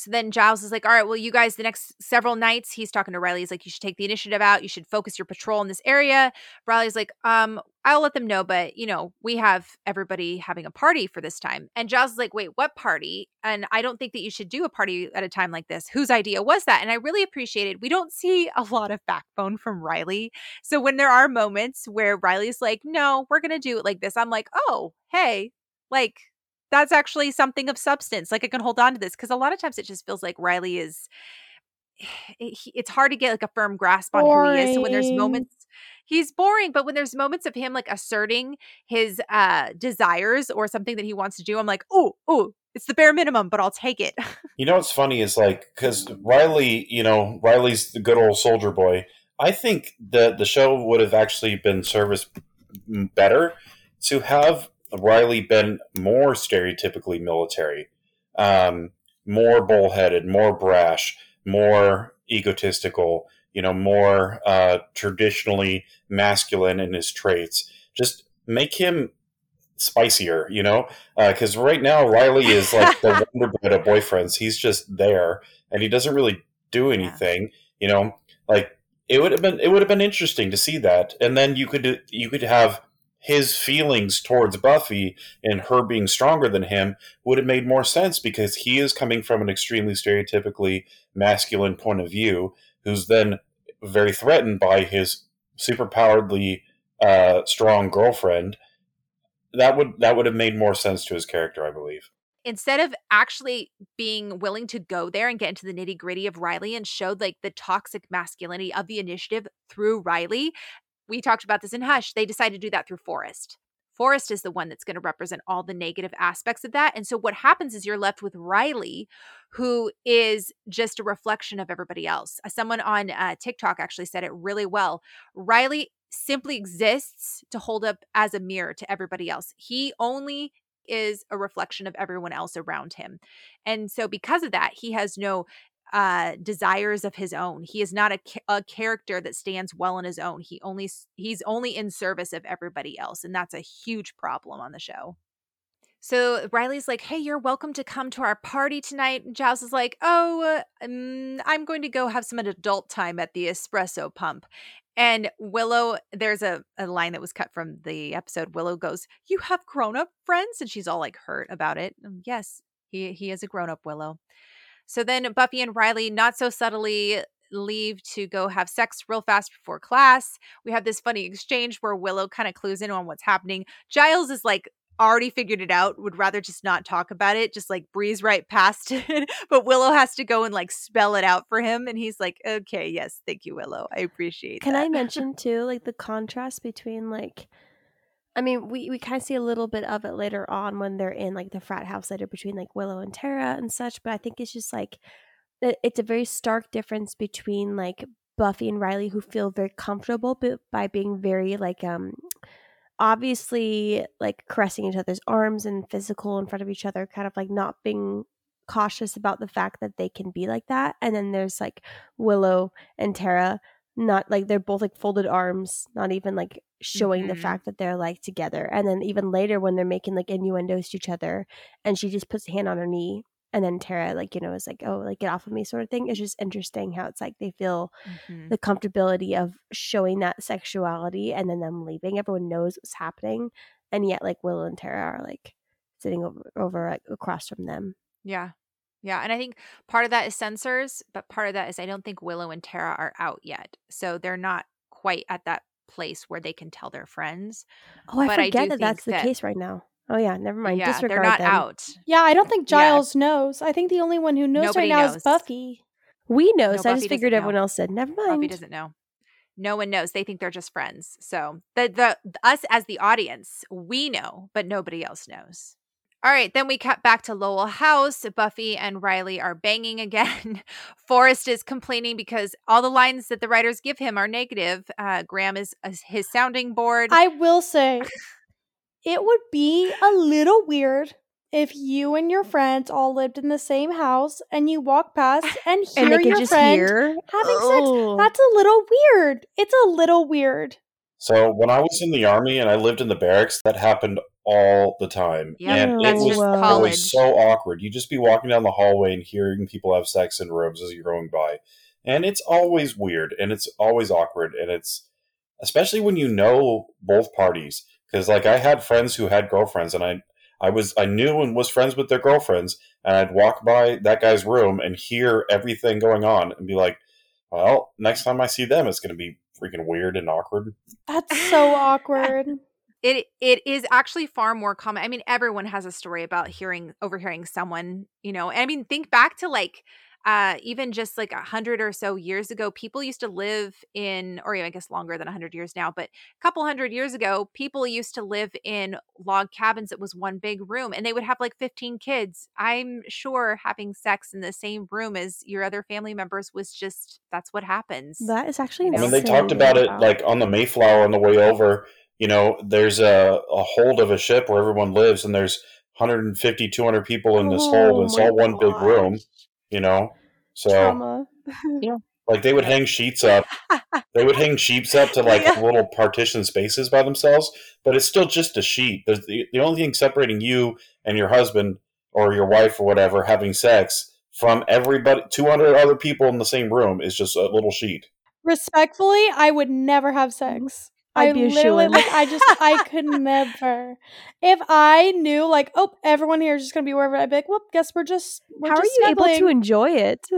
So then Giles is like, all right, well, you guys, the next several nights, he's talking to Riley. He's like, you should take the initiative out. You should focus your patrol in this area. Riley's like, um, I'll let them know, but you know, we have everybody having a party for this time. And Giles is like, wait, what party? And I don't think that you should do a party at a time like this. Whose idea was that? And I really appreciated, we don't see a lot of backbone from Riley. So when there are moments where Riley's like, no, we're to do it like this, I'm like, oh, hey, like, that's actually something of substance. Like I can hold on to this because a lot of times it just feels like Riley is. [sighs] It, it's hard to get like a firm grasp on boring. who he is. So when there's moments, he's boring. But when there's moments of him like asserting his uh desires or something that he wants to do, I'm like, oh, oh, it's the bare minimum, but I'll take it. [laughs] you know what's funny is like because Riley, you know, Riley's the good old soldier boy. I think that the show would have actually been serviced better to have Riley been more stereotypically military, um, more bullheaded, more brash, more egotistical, you know, more uh, traditionally masculine in his traits. Just make him spicier, you know? Because uh, right now, Riley is like the [laughs] wonder bread of boyfriends. He's just there, and he doesn't really do anything. Yeah. You know, like it would have been it would have been interesting to see that, and then you could you could have his feelings towards Buffy and her being stronger than him would have made more sense because he is coming from an extremely stereotypically masculine point of view, who's then very threatened by his superpoweredly uh, strong girlfriend. That would that would have made more sense to his character, I believe. Instead of actually being willing to go there and get into the nitty gritty of Riley and show like the toxic masculinity of the initiative through Riley, we talked about this in Hush. They decided to do that through Forrest. Forrest is the one that's going to represent all the negative aspects of that. And so what happens is you're left with Riley, who is just a reflection of everybody else. Uh, someone on uh, TikTok actually said it really well. Riley simply exists to hold up as a mirror to everybody else. He only is a reflection of everyone else around him. And so because of that, he has no uh desires of his own he is not a, a character that stands well on his own he only he's only in service of everybody else and that's a huge problem on the show so Riley's like, "Hey, you're welcome to come to our party tonight." And Giles is like, "Oh, um, I'm going to go have some adult time at the espresso pump." And Willow, there's a, a line that was cut from the episode. Willow goes, "You have grown up friends," and she's all like hurt about it. yes, he he is a grown up Willow. So then Buffy and Riley, not so subtly, leave to go have sex real fast before class. We have this funny exchange where Willow kind of clues in on what's happening. Giles is like already figured it out, would rather just not talk about it, just like breeze right past it. [laughs] but Willow has to go and like spell it out for him. And he's like, okay, yes, thank you, Willow. I appreciate Can that. I [laughs] mention too, like the contrast between like I mean, we, we kind of see a little bit of it later on when they're in like the frat house later between like Willow and Tara and such. But I think it's just like it's a very stark difference between like Buffy and Riley who feel very comfortable by being very like um obviously like caressing each other's arms and physical in front of each other, kind of like not being cautious about the fact that they can be like that. And then there's like Willow and Tara not like they're both like folded arms, not even like showing mm-hmm. the fact that they're like together. And then even later when they're making like innuendos to each other and she just puts a hand on her knee and then Tara like, you know, is like, oh, like get off of me sort of thing. It's just interesting how it's like they feel mm-hmm. the comfortability of showing that sexuality and then them leaving. Everyone knows what's happening. And yet like Willow and Tara are like sitting over over like across from them. Yeah. Yeah, and I think part of that is censors, but part of that is I don't think Willow and Tara are out yet. So they're not quite at that place where they can tell their friends. Oh, I but forget I that that's the that, case right now. Oh yeah, never mind. Yeah, Disregard they're not them. out. Yeah, I don't think Giles yeah. knows. I think the only one who knows Nobody right now knows. is Buffy. We know, no, so Buffy I just figured everyone know. else said. Never mind. Buffy doesn't know. No one knows. They think they're just friends. So the the us as the audience, we know, but nobody else knows. All right, then we cut back to Lowell House. Buffy and Riley are banging again. [laughs] Forrest is complaining because all the lines that the writers give him are negative. Uh, Graham is uh, his sounding board. I will say, it would be a little weird if you and your friends all lived in the same house and you walk past [laughs] and hear and your friend hear? having oh. sex. That's a little weird. It's a little weird. So when I was in the army and I lived in the barracks, that happened all the time. Yeah, and it was always so awkward. You just be walking down the hallway and hearing people have sex in rooms as you're going by. And it's always weird and it's always awkward and it's especially when you know both parties because like I had friends who had girlfriends and I I was I knew and was friends with their girlfriends and I'd walk by that guy's room and hear everything going on and be like, well, next time I see them it's going to be freaking weird and awkward. That's so [laughs] awkward. It it is actually far more common. I mean, everyone has a story about hearing overhearing someone, you know. I mean, think back to like uh even just like a hundred or so years ago people used to live in or i guess longer than a hundred years now but a couple hundred years ago people used to live in log cabins that was one big room and they would have like 15 kids i'm sure having sex in the same room as your other family members was just that's what happens that is actually i mean they talked about it like on the mayflower on the way over you know, there's a, a hold of a ship where everyone lives, and there's 150, 200 people in this oh, hold, and it's oh all one big room, you know? So, yeah. Like they would hang sheets up. they would hang sheets up to like yeah. little partition spaces by themselves, but it's still just a sheet. There's the, the only thing separating you and your husband or your wife or whatever having sex from everybody 200 other people in the same room is just a little sheet. Respectfully, I would never have sex. I'd I be literally like I just I could [laughs] never. If I knew like oh everyone here is just gonna be wherever I'd be like well guess we're just we're how just are you snuggling. able to enjoy it?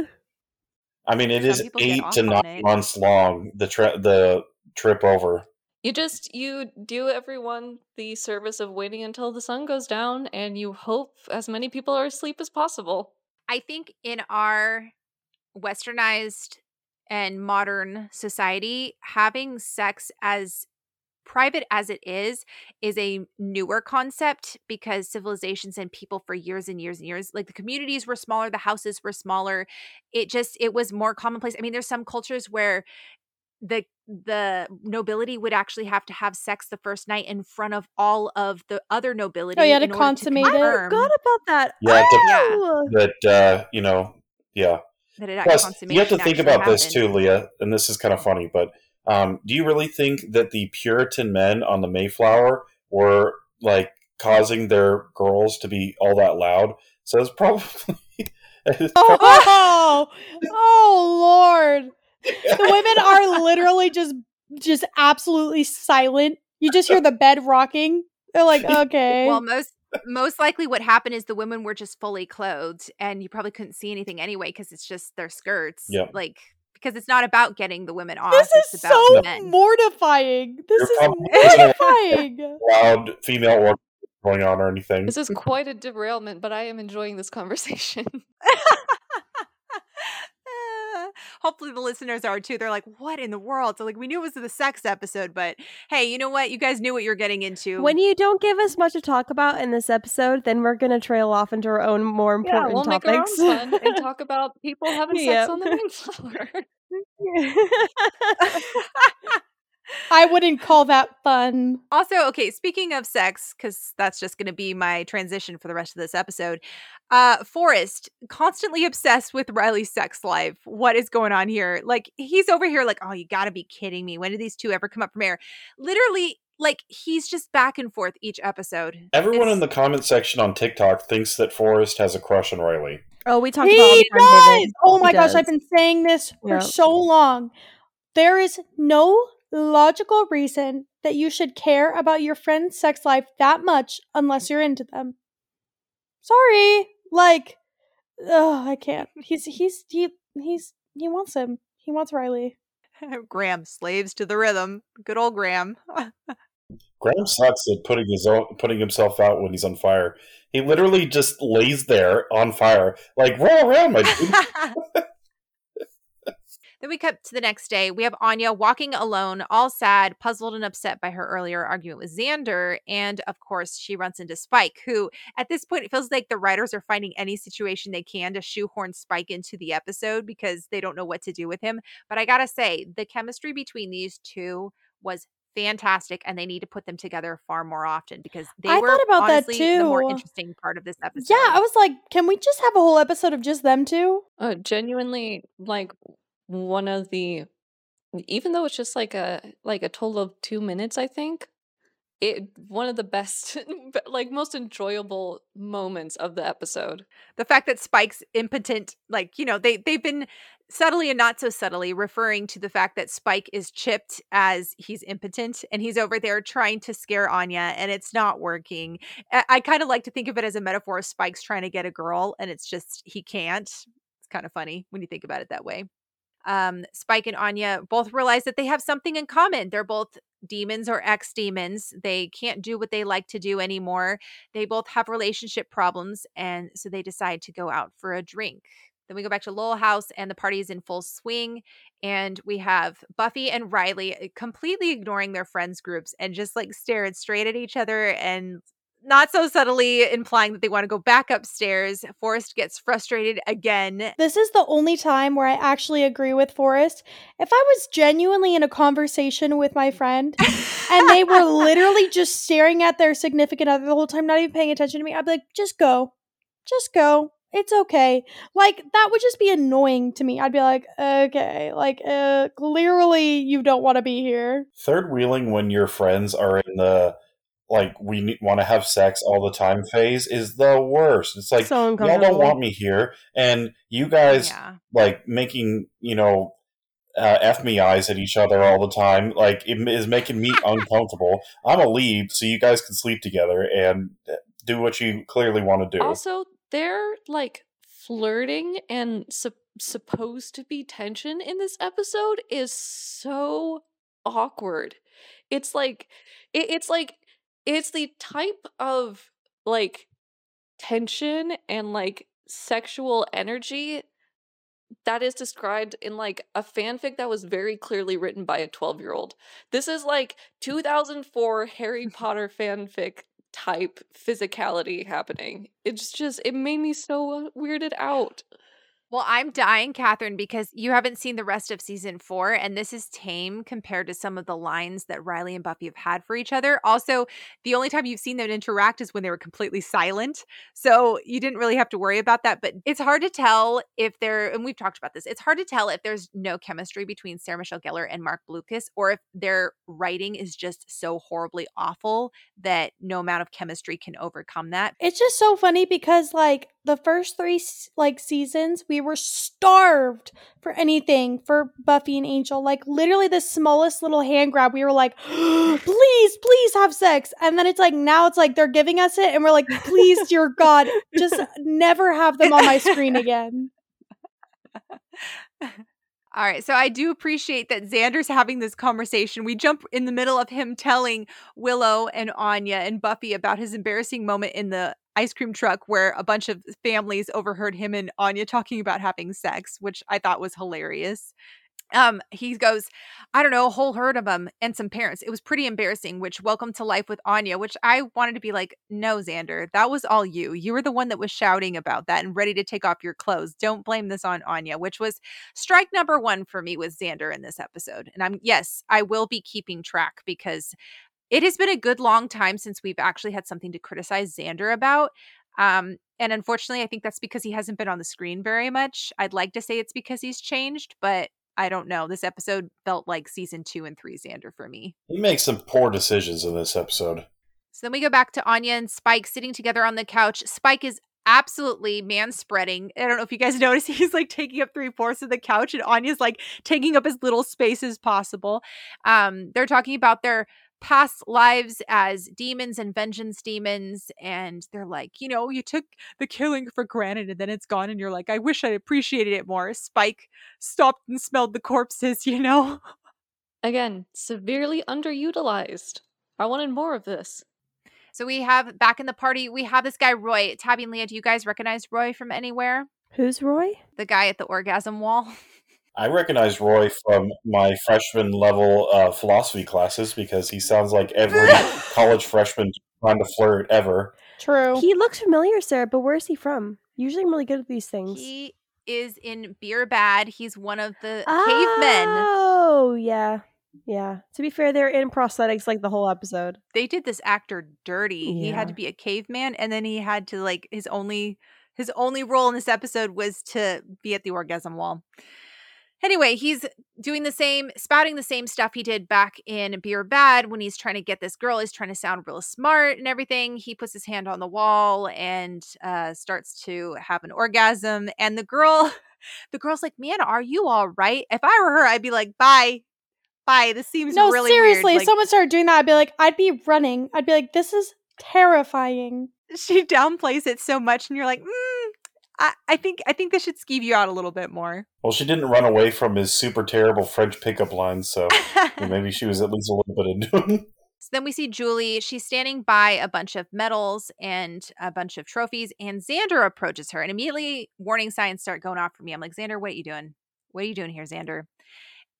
I mean, it Some is eight to nine months long. The tri- the trip over. You just you do everyone the service of waiting until the sun goes down, and you hope as many people are asleep as possible. I think in our westernized and modern society, having sex as private as it is is a newer concept because civilizations and people for years and years and years like the communities were smaller the houses were smaller it just it was more commonplace i mean there's some cultures where the the nobility would actually have to have sex the first night in front of all of the other nobility. Oh, you had to consummate it. I forgot about that. Yeah, oh. to, that uh, you know, yeah. That it Plus, you have to think about happened. this too, Leah, and this is kind of funny, but um, do you really think that the Puritan men on the Mayflower were like causing their girls to be all that loud? So it's probably. [laughs] it's oh, oh, [laughs] oh, Lord! The women are literally just just absolutely silent. You just hear the bed rocking. They're like, [laughs] okay. Well, most most likely what happened is the women were just fully clothed and you probably couldn't see anything anyway because it's just their skirts. Yeah. Like because it's not about getting the women off. This is so men. mortifying. This You're is [laughs] mortifying. Loud female or going on or anything. This is quite a derailment, but I am enjoying this conversation. [laughs] hopefully the listeners are too. They're like, what in the world? So like we knew it was the sex episode, but hey, you know what? You guys knew what you're getting into. When you don't give us much to talk about in this episode, then we're gonna trail off into our own more important yeah, we'll topics. Make our own fun and talk [laughs] about people having sex on the [laughs] Mayflower. [laughs] I wouldn't call that fun. Also, okay, speaking of sex, because that's just going to be my transition for the rest of this episode. Uh, Forrest, constantly obsessed with Riley's sex life. What is going on here? Like, he's over here, like, oh, you got to be kidding me. When did these two ever come up from air? Literally, like, he's just back and forth each episode. Everyone it's... in the comment section on TikTok thinks that Forrest has a crush on Riley. Oh, we talked he about it. Does! Oh my he gosh, does. I've been saying this for yep. so long. There is no logical reason that you should care about your friend's sex life that much unless you're into them. Sorry. Like oh, I can't. He's he's he he's he wants him. He wants Riley. [laughs] Graham slaves to the rhythm. Good old Graham. [laughs] Graham sucks at putting his own, putting himself out when he's on fire. He literally just lays there on fire, like roll around, my dude. [laughs] Then we cut to the next day. We have Anya walking alone, all sad, puzzled, and upset by her earlier argument with Xander. And of course, she runs into Spike, who at this point, it feels like the writers are finding any situation they can to shoehorn Spike into the episode because they don't know what to do with him. But I gotta say, the chemistry between these two was fantastic and they need to put them together far more often because they I were thought about honestly, that too. the more interesting part of this episode. Yeah, I was like, can we just have a whole episode of just them two? Uh, genuinely, like one of the even though it's just like a like a total of 2 minutes I think it one of the best [laughs] like most enjoyable moments of the episode. The fact that spike's impotent like you know they they've been subtly and not so subtly referring to the fact that spike is chipped as he's impotent and he's over there trying to scare anya and it's not working. I, I kind of like to think of it as a metaphor of spike's trying to get a girl and it's just he can't. It's kind of funny when you think about it that way um, Spike and Anya both realize that they have something in common. They're both demons or ex demons. They can't do what they like to do anymore. They both have relationship problems. And so they decide to go out for a drink. Then we go back to Lowell House and the party is in full swing. And we have Buffy and Riley uh, completely ignoring their friends' groups and just like staring straight at each other and not so subtly implying that they want to go back upstairs. Forrest gets frustrated again. This is the only time where I actually agree with Forrest. If I was genuinely in a conversation with my friend and they were literally [laughs] just staring at their significant other the whole time, not even paying attention to me, I'd be like, just go. Just go. It's okay. Like, that would just be annoying to me. I'd be like, okay, like, uh, clearly you don't want to be here. Third wheeling when your friends are in the like we want to have sex all the time phase is the worst. It's like So y'all don't want me here, and you guys Yeah. like making you know uh, f me eyes at each other all the time. Like it is making me [laughs] uncomfortable. I'm gonna leave so you guys can sleep together and uh, do what you clearly want to do. Also, they're like flirting and sup- supposed to be tension in this episode is so awkward. It's like it, it's like it's the type of like tension and like sexual energy that is described in like a fanfic that was very clearly written by a 12 year old. This is like 2004 Harry [laughs] Potter fanfic type physicality happening. It's just, it made me so uh, weirded out. Well, I'm dying, Catherine, because you haven't seen the rest of season four, and this is tame compared to some of the lines that Riley and Buffy have had for each other. Also, the only time you've seen them interact is when they were completely silent. So you didn't really have to worry about that. But it's hard to tell if there, and we've talked about this, it's hard to tell if there's no chemistry between Sarah Michelle Gellar and Marc Blucas, or if their writing is just so horribly awful that no amount of chemistry can overcome that. It's just so funny because like the first three like seasons we were starved for anything for Buffy and Angel. Like literally the smallest little hand grab, we were like, [gasps] please, please have sex. And then it's like now it's like they're giving us it, and we're like, please, dear [laughs] God, just never have them on my screen again. [laughs] All right, so I do appreciate that Xander's having this conversation. We jump in the middle of him telling Willow and Anya and Buffy about his embarrassing moment in the ice cream truck where a bunch of families overheard him and Anya talking about having sex, which I thought was hilarious. Um, he goes, I don't know, a whole herd of them and some parents. It was pretty embarrassing, which welcome to life with Anya, which I wanted to be like, no, Xander, that was all you. You were the one that was shouting about that and ready to take off your clothes. Don't blame this on Anya, which was strike number one for me with Xander in this episode. And I'm, yes, I will be keeping track because it has been a good long time since we've actually had something to criticize Xander about. Um, and unfortunately, I think that's because he hasn't been on the screen very much. I'd like to say it's because he's changed, but I don't know. This episode felt like season two and three Xander for me. He makes some poor decisions in this episode. So then we go back to Anya and Spike sitting together on the couch. Spike is absolutely man spreading. I don't know if you guys [laughs] notice, he's like taking up three fourths of the couch, and Anya's like taking up as little space as possible. Um, they're talking about their past lives as demons and vengeance demons and they're like you know you took the killing for granted and then it's gone and you're like i wish i appreciated it more spike stopped and smelled the corpses [laughs] you know Again, severely underutilized. I wanted more of this. so we have back in the party we have this guy roy tabby and leah do you guys recognize roy from anywhere Who's Roy? the guy at the orgasm wall [laughs] I recognize Roy from my freshman level uh, philosophy classes because he sounds like every [laughs] college freshman trying to flirt ever. True. He looks familiar, Sarah, but where is he from? Usually I'm really good at these things. he is in beer bad he's one of the cavemen Oh, yeah. Yeah. To be fair, they're in prosthetics like the whole episode. they did this actor dirty. He had to be a caveman and then he had to like his only his only role in this episode was to be at the orgasm wall. Anyway, he's doing the same spouting the same stuff he did back in Beer Bad when he's trying to get this girl, he's trying to sound real smart and everything. He puts his hand on the wall and uh starts to have an orgasm and the girl [laughs] the girl's like, "Man, are you all right?" If I were her, I'd be like, "Bye." Bye. This seems no, really seriously, Like- someone started doing that, I'd be like, I'd be running. I'd be like, this is terrifying. she downplays it so much and you're like mm, I, I think i think this should skeeve you out a little bit more. Well, she didn't run away from his super terrible French pickup lines, so [laughs] so maybe she was at least a little bit into him. [laughs] So then we see julie she's standing by a bunch of medals and a bunch of trophies and xander approaches her and immediately warning signs start going off for me. I'm like xander what are you doing? What are you doing here xander?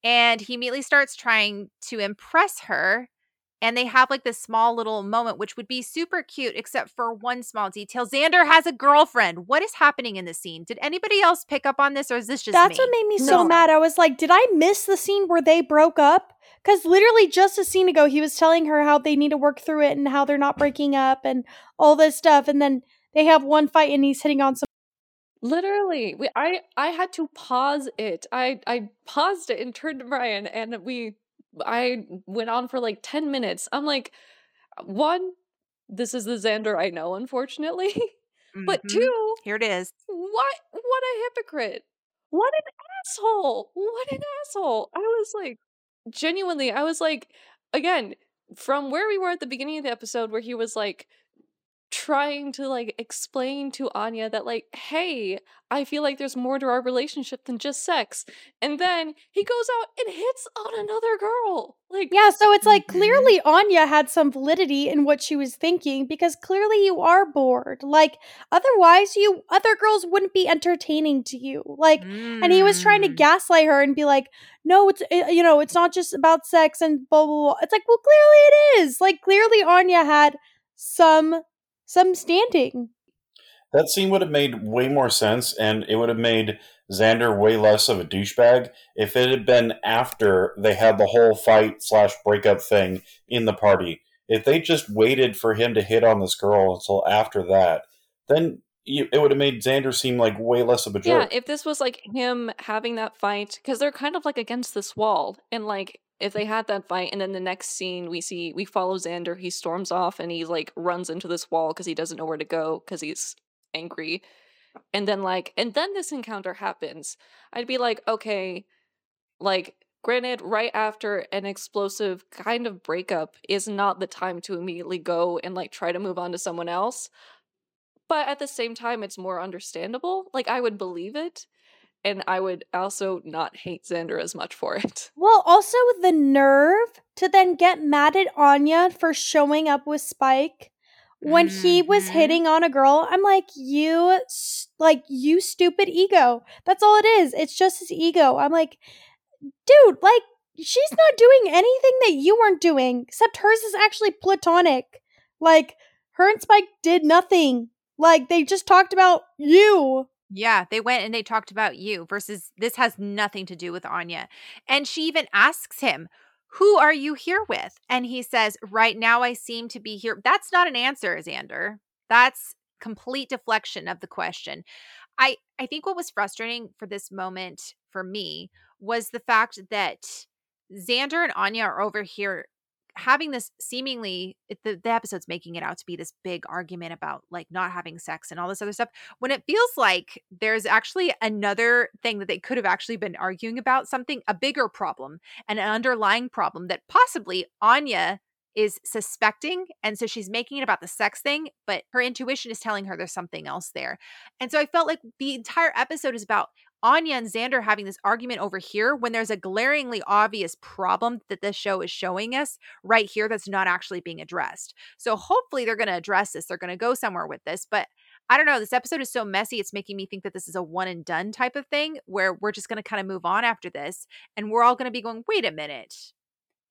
And he immediately starts trying to impress her and they have like this small little moment which would be super cute except for one small detail xander has a girlfriend what is happening in the scene did anybody else pick up on this or is this just that's me? what made me No. so mad i was like did i miss the scene where they broke up because literally just a scene ago he was telling her how they need to work through it and how they're not breaking up and all this stuff and then they have one fight and he's hitting on some Literally, we I I had to pause it. I I paused it and turned to Brian, and we I went on for like ten minutes. I'm like, one, this is the Xander I know, unfortunately. [laughs] But Mhm. two, here it is what what a hypocrite. What an asshole. What an asshole. I was like genuinely, I was like again, from where we were at the beginning of the episode where he was like trying to like explain to Anya that like, hey, I feel like there's more to our relationship than just sex. And then he goes out and hits on another girl. Like yeah so it's like Mhm. clearly anya had some validity in what she was thinking because clearly you are bored like otherwise you other girls wouldn't be entertaining to you like and he was trying to Mm. gaslight her and be like no it's uh, you know it's not just about sex and blah blah blah it's like well clearly it is like clearly anya had some some standing That scene would have made way more sense, and it would have made Xander way less of a douchebag if it had been after they had the whole fight slash breakup thing in the party. If they just waited for him to hit on this girl until after that, then you, it would have made Xander seem like way less of a jerk. Yeah, jerk. if this was like him having that fight, because they're kind of like against this wall, and like if they had that fight, and then the next scene we see we follow Xander, he storms off and he like runs into this wall because he doesn't know where to go because he's angry, and then like and then this encounter happens. I'd be like, okay, like granted, right after an explosive kind of breakup is not the time to immediately go and like try to move on to someone else. But at the same time, it's more understandable. Like, I would believe it. And I would also not hate Xander as much for it. [laughs] well also the nerve to then get mad at anya for showing up with spike when he was Mhm. hitting on a girl i'm like you like you stupid ego. That's all it is. It's just his ego. I'm like dude like she's not doing anything that you weren't doing except hers is actually platonic. Like her and spike did nothing. Like they just talked about you Yeah, they went and they talked about you versus this has nothing to do with Anya. And she even asks him, Who are you here with? And he says, Right now I seem to be here. That's not an answer, Xander. That's complete deflection of the question. I, I think what was frustrating for this moment for me was the fact that Xander and Anya are over here having this seemingly it, the, the episode's making it out to be this big argument about like not having sex and all this other stuff when it feels like there's actually another thing that they could have actually been arguing about something a bigger problem and an underlying problem that possibly anya is suspecting and so she's making it about the sex thing but her intuition is telling her there's something else there. And so i felt like the entire episode is about Anya and Xander having this argument over here when there's a glaringly obvious problem that this show is showing us right here that's not actually being addressed. So hopefully they're going to address this. They're going to go somewhere with this. But I don't know. This episode is so messy. It's making me think that this is a one and done type of thing where we're just going to kind of move on after this. And we're all going to be going, wait a minute.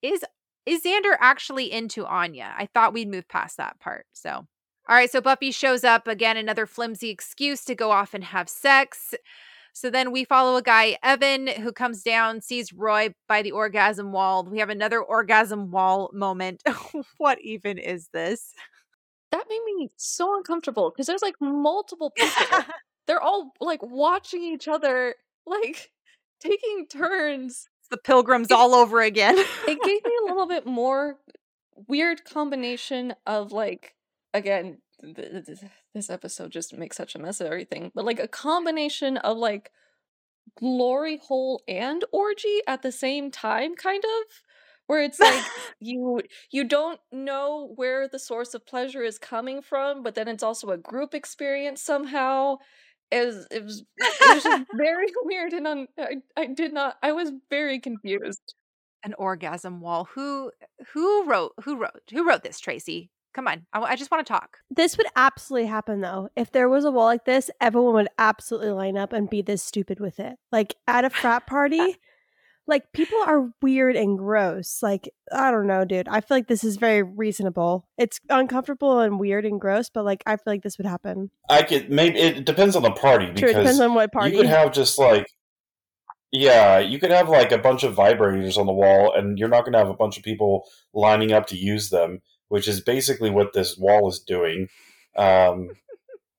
Is is Xander actually into Anya? I thought we'd move past that part. So all right, so Buffy shows up again, another flimsy excuse to go off and have sex. So then we follow a guy, Evan, who comes down, sees Roy by the orgasm wall. We have another orgasm wall moment. [laughs] what even is this? That made me so uncomfortable because there's like multiple [laughs] people. They're all like watching each other, like taking turns. It's the pilgrims all over again. It gave me a little [laughs] bit more weird combination of like, again, this episode just makes such a mess of everything, but like a combination of like glory hole and orgy at the same time, kind of. Where it's like [laughs] you you don't know where the source of pleasure is coming from, but then it's also a group experience somehow. It was it was, it was just [laughs] very [laughs] weird and un- I, I did not I was very confused. An orgasm wall. Who who wrote who wrote who wrote this, Tracey? Come on. I, I just want to talk. This would absolutely happen though. If there was a wall like this, everyone would absolutely line up and be this stupid with it. Like at a frat party, [laughs] like people are weird and gross. Like I don't know, dude. I feel like this is very reasonable. It's uncomfortable and weird and gross, but like I feel like this would happen. I could maybe it depends on the party because True, it depends on what party. you could have just like yeah, you could have like a bunch of vibrators on the wall, and you're not going to have a bunch of people lining up to use them, which is basically what this wall is doing. Because um,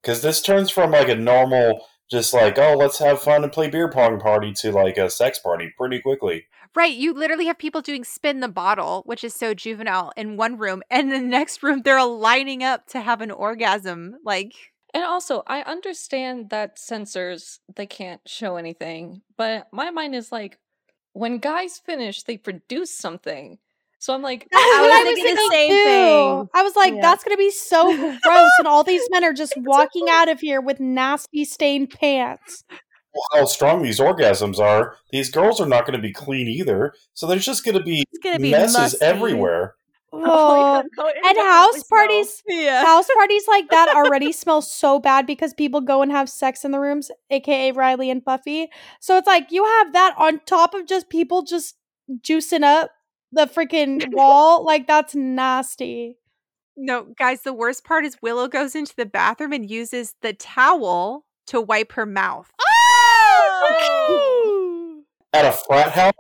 this turns from like a normal just like, oh, let's have fun and play beer pong party to like a sex party pretty quickly. Right. You literally have people doing spin the bottle, which is so juvenile in one room, and in the next room they're lining up to have an orgasm. Like And also, I understand that censors they can't show anything, but my mind is like when guys finish, they produce something. So I'm like, I was thinking the same too. thing. I was like, yeah. that's gonna be so [laughs] gross, and all these men are just walking out of here with nasty stained pants. Well, how strong these orgasms are, these girls are not going to be clean either. So there's just going to be, be messes musty. everywhere. [laughs] Oh, [laughs] oh and house parties, yeah. house parties like that already smell so bad because people go and have sex in the rooms, aka Riley and Buffy. So it's like you have that on top of just people just juicing up the freaking wall. like that's nasty. No, guys, the worst part is Willow goes into the bathroom and uses the towel to wipe her mouth. Oh! [laughs] At a frat house?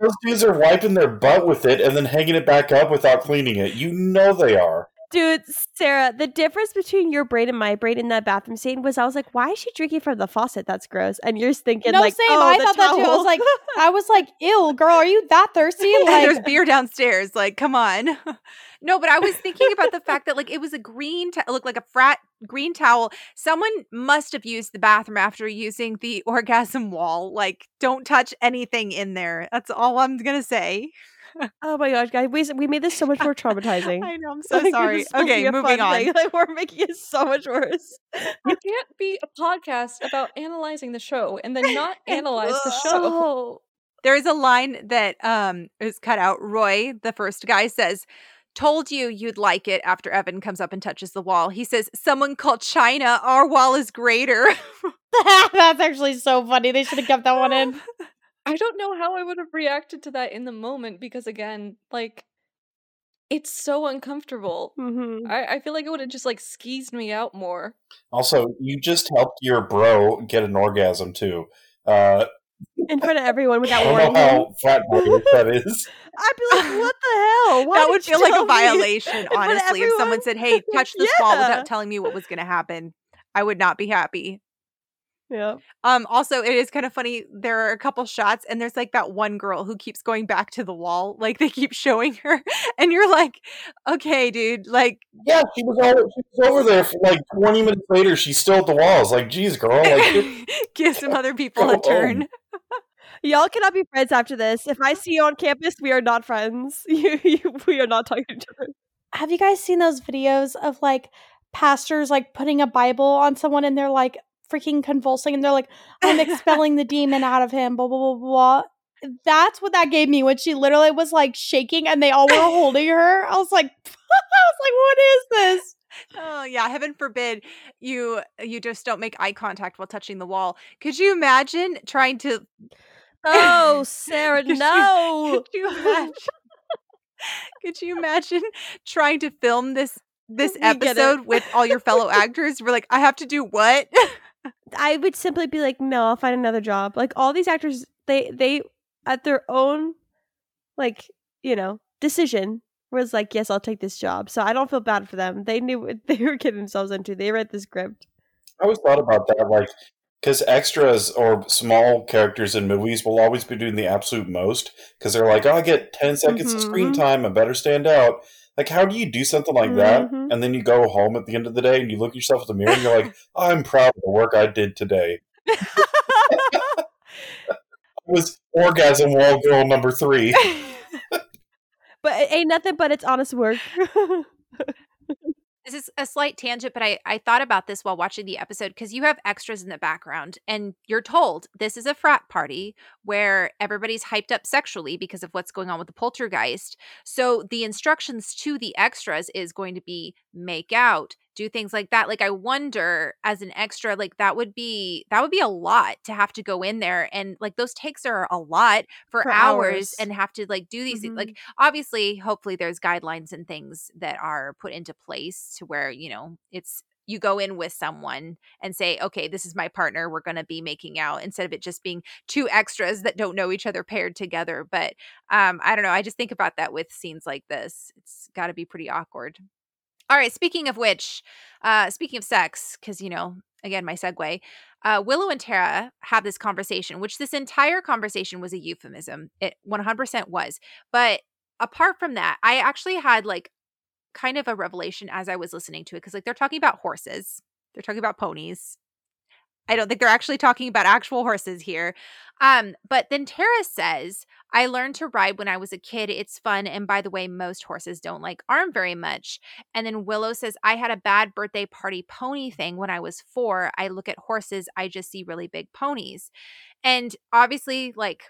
Those dudes are wiping their butt with it and then hanging it back up without cleaning it. You know they are. Dude, Sarah, the difference between your braid and my braid in that bathroom scene was I was like, why is she drinking from the faucet? That's gross. And you're thinking no, like, same. Oh, I thought towel. that too. I was like, [laughs] I was like, ew, girl, are you that thirsty? [laughs] Like, there's beer downstairs. Like, come on. [laughs] no, but I was thinking about the fact that like it was a green, t- looked like a frat green towel. Someone must have used the bathroom after using the orgasm wall. Like, don't touch anything in there. That's all I'm gonna say oh my gosh, guys, we we made this so much more traumatizing. I know, I'm so like, sorry. Okay, moving [laughs] on. Like, we're making it so much worse. You can't be a podcast about analyzing the show and then not [laughs] analyze the show. There is a line that um is cut out. Roy, the first guy, says, Told you you'd like it after Evan comes up and touches the wall. He says, Someone called China, our wall is greater. [laughs] That's actually so funny. They should have kept that one in. I don't know how I would have reacted to that in the moment because again, like it's so uncomfortable. Mm-hmm. I, I feel like it would have just like skeezed me out more. Also, you just helped your bro get an orgasm too. Uh, in front of everyone [laughs] without warning. I don't know how fat [laughs] that is. I'd be like, what [laughs] the hell? Why that would feel like a violation, honestly. If someone said, "Hey, touch this yeah. wall," without telling me what was going to happen, I would not be happy. Yeah. Um, also, it is kind of funny. There are a couple shots, and there's like that one girl who keeps going back to the wall. Like they keep showing her, [laughs] and you're like, okay, dude. Like, yeah, she was, all, she was over there for like 20 minutes later. She's still at the walls. Like, geez, girl. Like, [laughs] give some other [laughs] people a turn. Y'all cannot be friends after this. If I see you on campus, we are not friends. You, you, we are not talking to each other. Have you guys seen those videos of like pastors like putting a Bible on someone and they're like, freaking convulsing and they're like, I'm [laughs] expelling the demon out of him, blah, blah, blah, blah. That's what that gave me when she literally was like shaking and they all were holding her. I was like, [laughs] I was like, what is this? Oh yeah, heaven forbid you you just don't make eye contact while touching the wall. Could you imagine trying to Oh, Sarah, [laughs] could no. You, could you imagine Could you imagine trying to film this this episode with all your fellow actors? We're like, I have to do what? I would simply be like, no, I'll find another job. Like all these actors, they they at their own like you know decision was like, yes, I'll take this job. So I don't feel bad for them. They knew what [laughs] they were getting themselves into. They read the script. I always thought about that, like because extras or small characters in movies will always be doing the absolute most because they're like, oh, I get ten seconds mm-hmm. of screen mm-hmm. time. I better stand out. Like, how do you do something like that? Mm-hmm. And then you go home at the end of the day and you look yourself in the mirror and you're like, [laughs] I'm proud of the work I did today. [laughs] was orgasm wall girl number three. [laughs] but it ain't nothing but it's honest work. This is a slight tangent, but I, I thought about this while watching the episode because you have extras in the background and you're told this is a frat party where everybody's hyped up sexually because of what's going on with the poltergeist. So the instructions to the extras is going to be make out, do things like that. Like I wonder as an extra, like that would be that would be a lot to have to go in there and like those takes are a lot for, for hours, hours, and have to like do these mm-hmm. things. Like obviously, hopefully there's guidelines and things that are put into place to where, you know, it's you go in with someone and say, okay, this is my partner. We're going to be making out instead of it just being two extras that don't know each other paired together. But um, I don't know. I just think about that with scenes like this. It's got to be pretty awkward. All right. Speaking of which, uh, speaking of sex, because, you know, again, my segue, uh, Willow and Tara have this conversation, which this entire conversation was a euphemism. It 100% was. But apart from that, I actually had like kind of a revelation as I was listening to it because like they're talking about horses, they're talking about ponies. I don't think they're actually talking about actual horses here. Um, but then Tara says, I learned to ride when I was a kid. It's fun. And by the way, most horses don't like arm very much. And then Willow says, I had a bad birthday party pony thing when I was four. I look at horses, I just see really big ponies. And obviously, like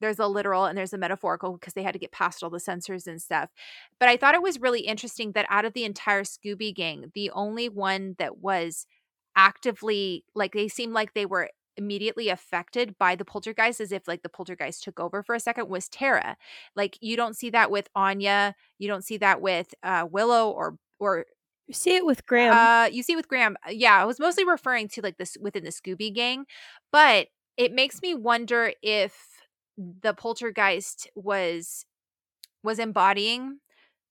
there's a literal and there's a metaphorical because they had to get past all the censors and stuff. But I thought it was really interesting that out of the entire Scooby gang, the only one that was actively like they seemed like they were immediately affected by the poltergeist as if like the poltergeist took over for a second was Tara. Like you don't see that with Anya, you don't see that with uh Willow or or you see it with Graham. Uh you see it with Graham. Yeah, I was mostly referring to like this within the Scooby gang, but it makes me wonder if the poltergeist was was embodying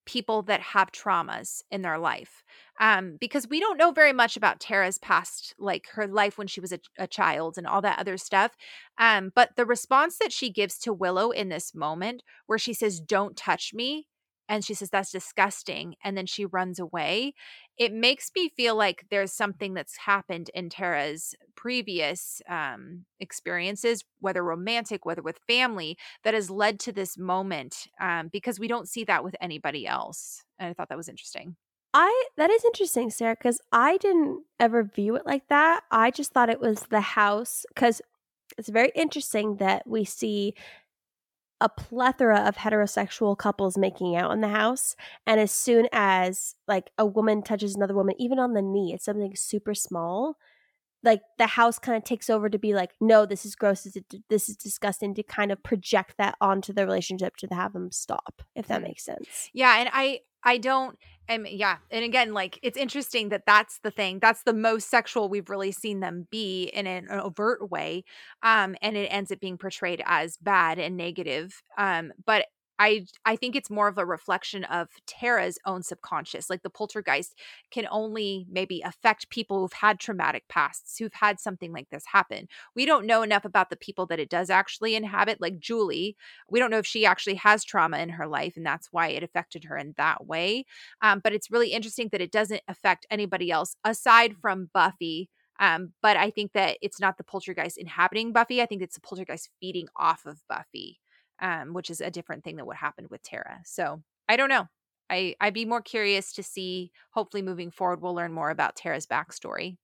people that have traumas in their life um, because we don't know very much about tara's past like her life when she was a, a child and all that other stuff um, but the response that she gives to willow in this moment where she says don't touch me and she says that's disgusting and then she runs away it makes me feel like there's something that's happened in tara's previous um, experiences whether romantic whether with family that has led to this moment um, because we don't see that with anybody else and i thought that was interesting I that is interesting, Sarah, because I didn't ever view it like that. I just thought it was the house because it's very interesting that we see a plethora of heterosexual couples making out in the house and as soon as like a woman touches another woman even on the knee it's something super small like the house kind of takes over to be like no this is gross this is disgusting to kind of project that onto the relationship to have them stop if that makes sense. Yeah and i i don't and yeah and again like it's interesting that that's the thing that's the most sexual we've really seen them be in an overt way um and it ends up being portrayed as bad and negative um but I I think it's more of a reflection of Tara's own subconscious. Like the poltergeist can only maybe affect people who've had traumatic pasts, who've had something like this happen. We don't know enough about the people that it does actually inhabit, like Julie. We don't know if she actually has trauma in her life, and that's why it affected her in that way. Um, but it's really interesting that it doesn't affect anybody else aside from Buffy. Um, but I think that it's not the poltergeist inhabiting Buffy. I think it's the poltergeist feeding off of Buffy um, which is a different thing than what happened with Tara. So I don't know. I I'd be more curious to see. Hopefully, moving forward, we'll learn more about Tara's backstory.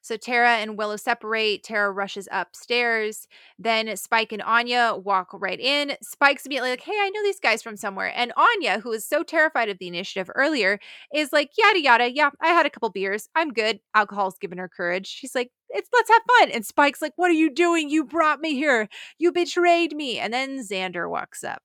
So Tara and Willow separate. Tara rushes upstairs. Then Spike and Anya walk right in. Spike's immediately like, Hey, I know these guys from somewhere. And Anya, who was so terrified of the initiative earlier, is like, Yada, yada. Yeah, I had a couple beers. I'm good. Alcohol's given her courage. She's like, it's let's have fun. And Spike's like, What are you doing? You brought me here. You betrayed me. And then Xander walks up.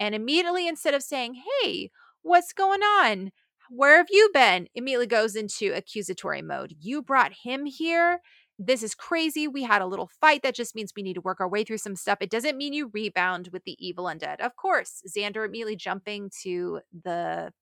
And immediately, instead of saying, Hey, what's going on? Where have you been? Immediately goes into accusatory mode. You brought him here. This is crazy. We had a little fight. That just means we need to work our way through some stuff. It doesn't mean you rebound with the evil undead. Of course, Xander immediately jumping to the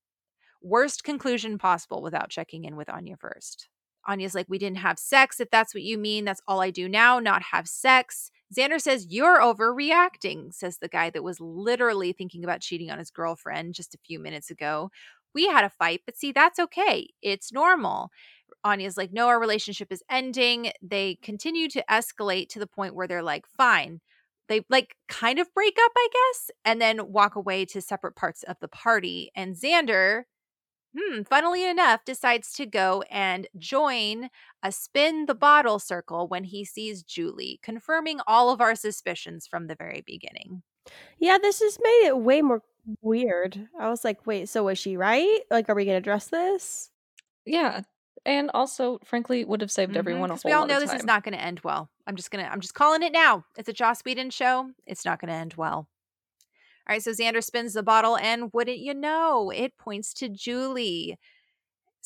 worst conclusion possible without checking in with Anya first. Anya's like, We didn't have sex. If that's what you mean, that's all I do now, not have sex. Xander says, You're overreacting, says the guy that was literally thinking about cheating on his girlfriend just a few minutes ago. We had a fight, but see, that's okay. It's normal. Anya's like, No, our relationship is ending. They continue to escalate to the point where they're like, Fine. They like kind of break up, I guess, and then walk away to separate parts of the party. And Xander hmm, funnily enough, decides to go and join a spin the bottle circle when he sees Julie, confirming all of our suspicions from the very beginning. Yeah, this has made it way more weird. I was like, wait, so was she right? Like, are we going to address this? Yeah. and also, frankly, would have saved Mhm, everyone a whole we all know this time. is not going to end well. I'm just gonna I'm just calling it now. It's a Joss Whedon show. It's not going to end well. All right, so Xander spins the bottle, and wouldn't you know, it points to Julie.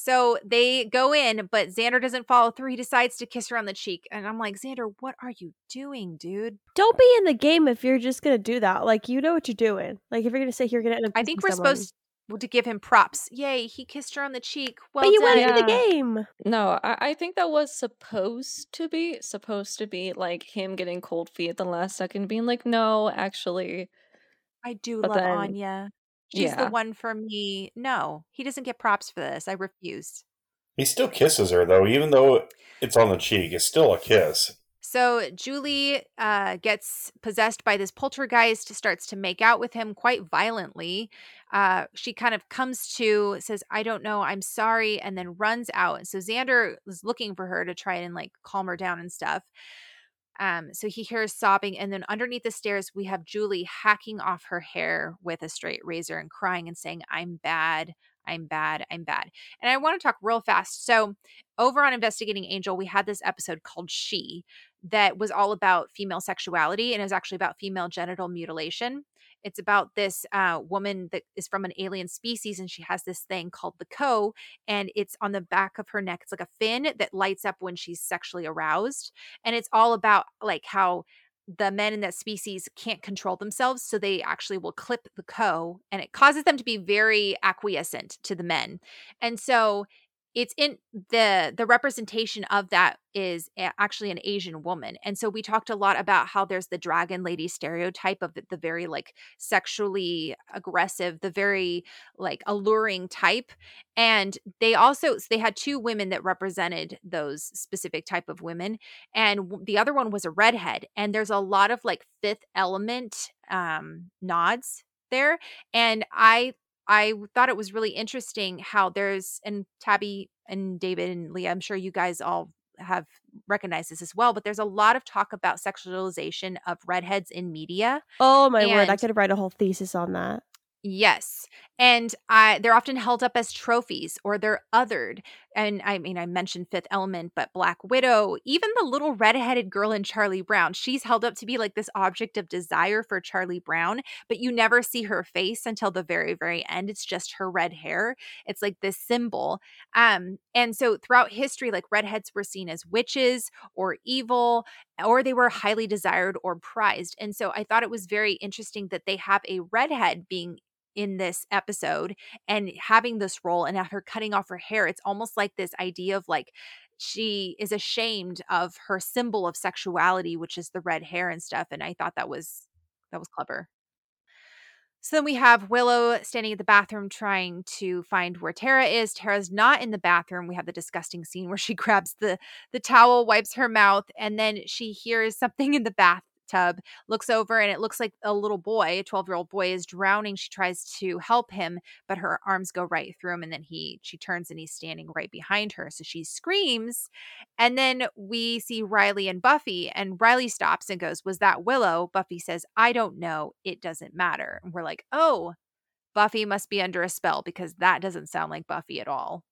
So they go in, but Xander doesn't follow through. He decides to kiss her on the cheek, and I'm like, Xander, what are you doing, dude? Don't be in the game if you're just gonna do that. Like you know what you're doing. Like if you're gonna say you're gonna end up I think we're someone. supposed to give him props. Yay, he kissed her on the cheek. Well but you done. went into the game. No, I, I think that was supposed to be supposed to be like him getting cold feet at the last second, being like, no, actually, I do But love then- Anya. She's the one for me. No, he doesn't get props for this. I refuse. He still kisses her though, even though it's on the cheek. It's still a kiss. So Julie uh, gets possessed by this poltergeist, starts to make out with him quite violently. Uh, she kind of comes to, says, I don't know, I'm sorry, and then runs out. So Xander is looking for her to try and like calm her down and stuff. Um, so he hears sobbing, and then underneath the stairs, we have Julie hacking off her hair with a straight razor and crying and saying, I'm bad, I'm bad, I'm bad. And I want to talk real fast. So, over on Investigating Angel, we had this episode called She that was all about female sexuality and it was actually about female genital mutilation. It's about this uh, woman that is from an alien species and she has this thing called the ko, and it's on the back of her neck. It's like a fin that lights up when she's sexually aroused. And it's all about like how the men in that species can't control themselves so they actually will clip the ko and it causes them to be very acquiescent to the men and so it's in the the representation of that is actually an asian woman and so we talked a lot about how there's the dragon lady stereotype of the, the very like sexually aggressive the very like alluring type and they also so they had two women that represented those specific type of women and the other one was a redhead and there's a lot of like fifth element um nods there and i i thought it was really interesting how there's and tabby and david and leah i'm sure you guys all have recognized this as well but there's a lot of talk about sexualization of redheads in media Oh my word! I And- could write a whole thesis on that. Yes. And I they're often held up as trophies or they're othered. And I mean I mentioned Fifth Element, but Black Widow, even the little redheaded girl in Charlie Brown, she's held up to be like this object of desire for Charlie Brown, but you never see her face until the very very end. It's just her red hair. It's like this symbol. Um and so throughout history like redheads were seen as witches or evil or they were highly desired or prized. And so I thought it was very interesting that they have a redhead being in this episode and having this role and after cutting off her hair. It's almost like this idea of like she is ashamed of her symbol of sexuality, which is the red hair and stuff. And I thought that was that was clever. So then we have Willow standing at the bathroom trying to find where Tara is. Tara's not in the bathroom. We have the disgusting scene where she [laughs] grabs the the towel, wipes her mouth, and then she hears something in the bathtub, looks over, and it looks like a little boy, a 12-year-old boy is drowning. She tries to help him, but her arms go right through him and then he she turns and he's standing right behind her. So she screams, and then we see Riley and Buffy, and Riley stops and goes, Was that Willow? Buffy says, I don't know. It doesn't matter. And we're like, Oh, Buffy must be under a spell because that doesn't sound like Buffy at all.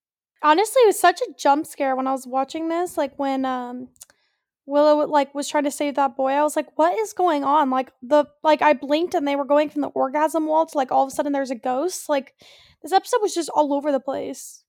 Honestly, it was such a jump scare when I was watching this. Like when um Willow like was trying to save that boy, I was like, "What is going on?" Like the like I blinked and they were going from the orgasm wall to like all of a sudden there's a ghost. Like this episode was just all over the place.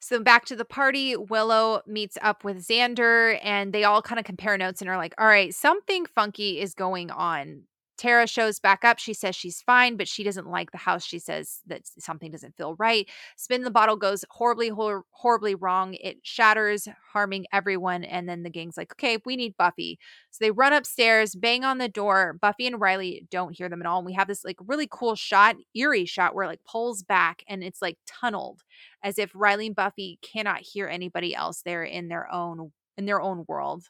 So back to the party, Willow meets up with Xander and they all kind of compare notes and are like, all right, something funky is going on. Tara shows back up. She says she's fine, but she doesn't like the house. She says that something doesn't feel right. Spin the bottle goes horribly, hor- horribly wrong. It shatters, harming everyone. And then the gang's like, okay, we need Buffy. So they run upstairs, bang on the door. Buffy and Riley don't hear them at all. And we have this like really cool shot, eerie shot where it like pulls back and it's like tunneled as if Riley and Buffy cannot hear anybody else there in their own in their own world.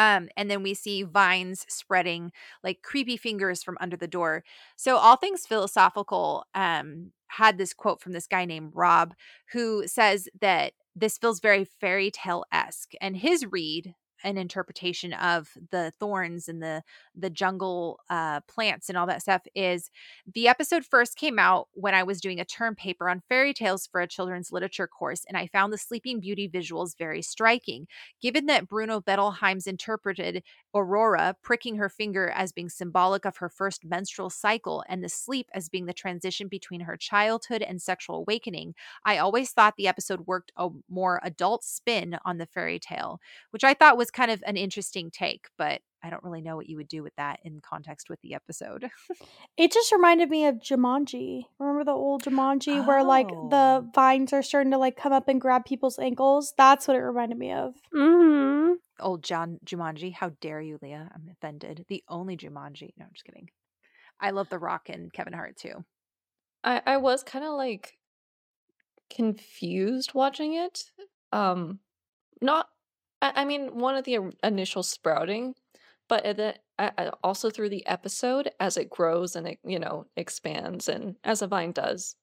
Um, and then we see vines spreading like creepy fingers from under the door. So all things philosophical um had this quote from this guy named Rob who says that this feels very fairy tale esque. And his read an interpretation of the thorns and the the jungle uh, plants and all that stuff is the episode first came out when I was doing a term paper on fairy tales for a children's literature course, and I found the Sleeping Beauty visuals very striking. Given that Bruno Bettelheim's interpreted Aurora pricking her finger as being symbolic of her first menstrual cycle and the sleep as being the transition between her childhood and sexual awakening, I always thought the episode worked a more adult spin on the fairy tale, which I thought was kind of an interesting take, but I don't really know what you would do with that in context with the episode. it just reminded me of Jumanji. Remember the old Jumanji oh. where like the oh. vines are starting to like come up and grab people's ankles? That's what it reminded me of. Mm-hmm. Old John Jumanji. How dare you, Leah? I'm offended. The only Jumanji. No, I'm just kidding. I love The Rock and Kevin Hart too. I I was kind of like confused watching it. Um, not. I, I mean, one of the initial sprouting but the, uh, also through the episode as it grows and it you know expands and as a vine does.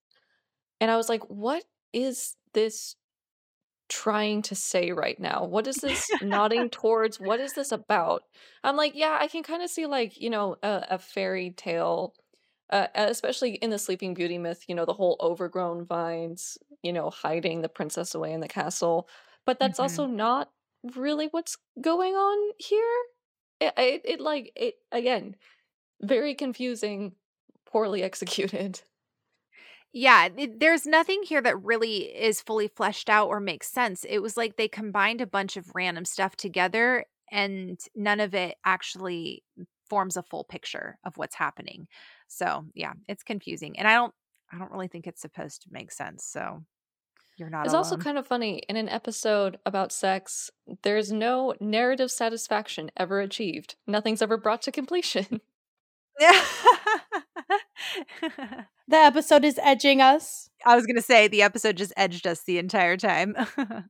And i was like what is this trying to say right now? What is this nodding [laughs] towards? What is this about? I'm like yeah i can kind of see like you know a, a fairy tale uh, especially in the sleeping beauty myth you know the whole overgrown vines you know hiding the princess away in the castle but that's mm-hmm. also not really what's going on here it, it, it like it again very confusing poorly [laughs] executed yeah, it, there's nothing here that really is fully fleshed out or makes sense. It was like they combined a bunch of random stuff together and none of it actually forms a full picture of what's happening. So, yeah, it's confusing. And I don't I don't really think it's supposed to make sense. So, you're not. It's alone. also kind of funny in an episode about sex. There's no narrative satisfaction ever achieved. Nothing's ever brought to completion. Yeah. [laughs] [laughs] the episode is edging us. I was going to say the episode just edged us the entire time. [laughs]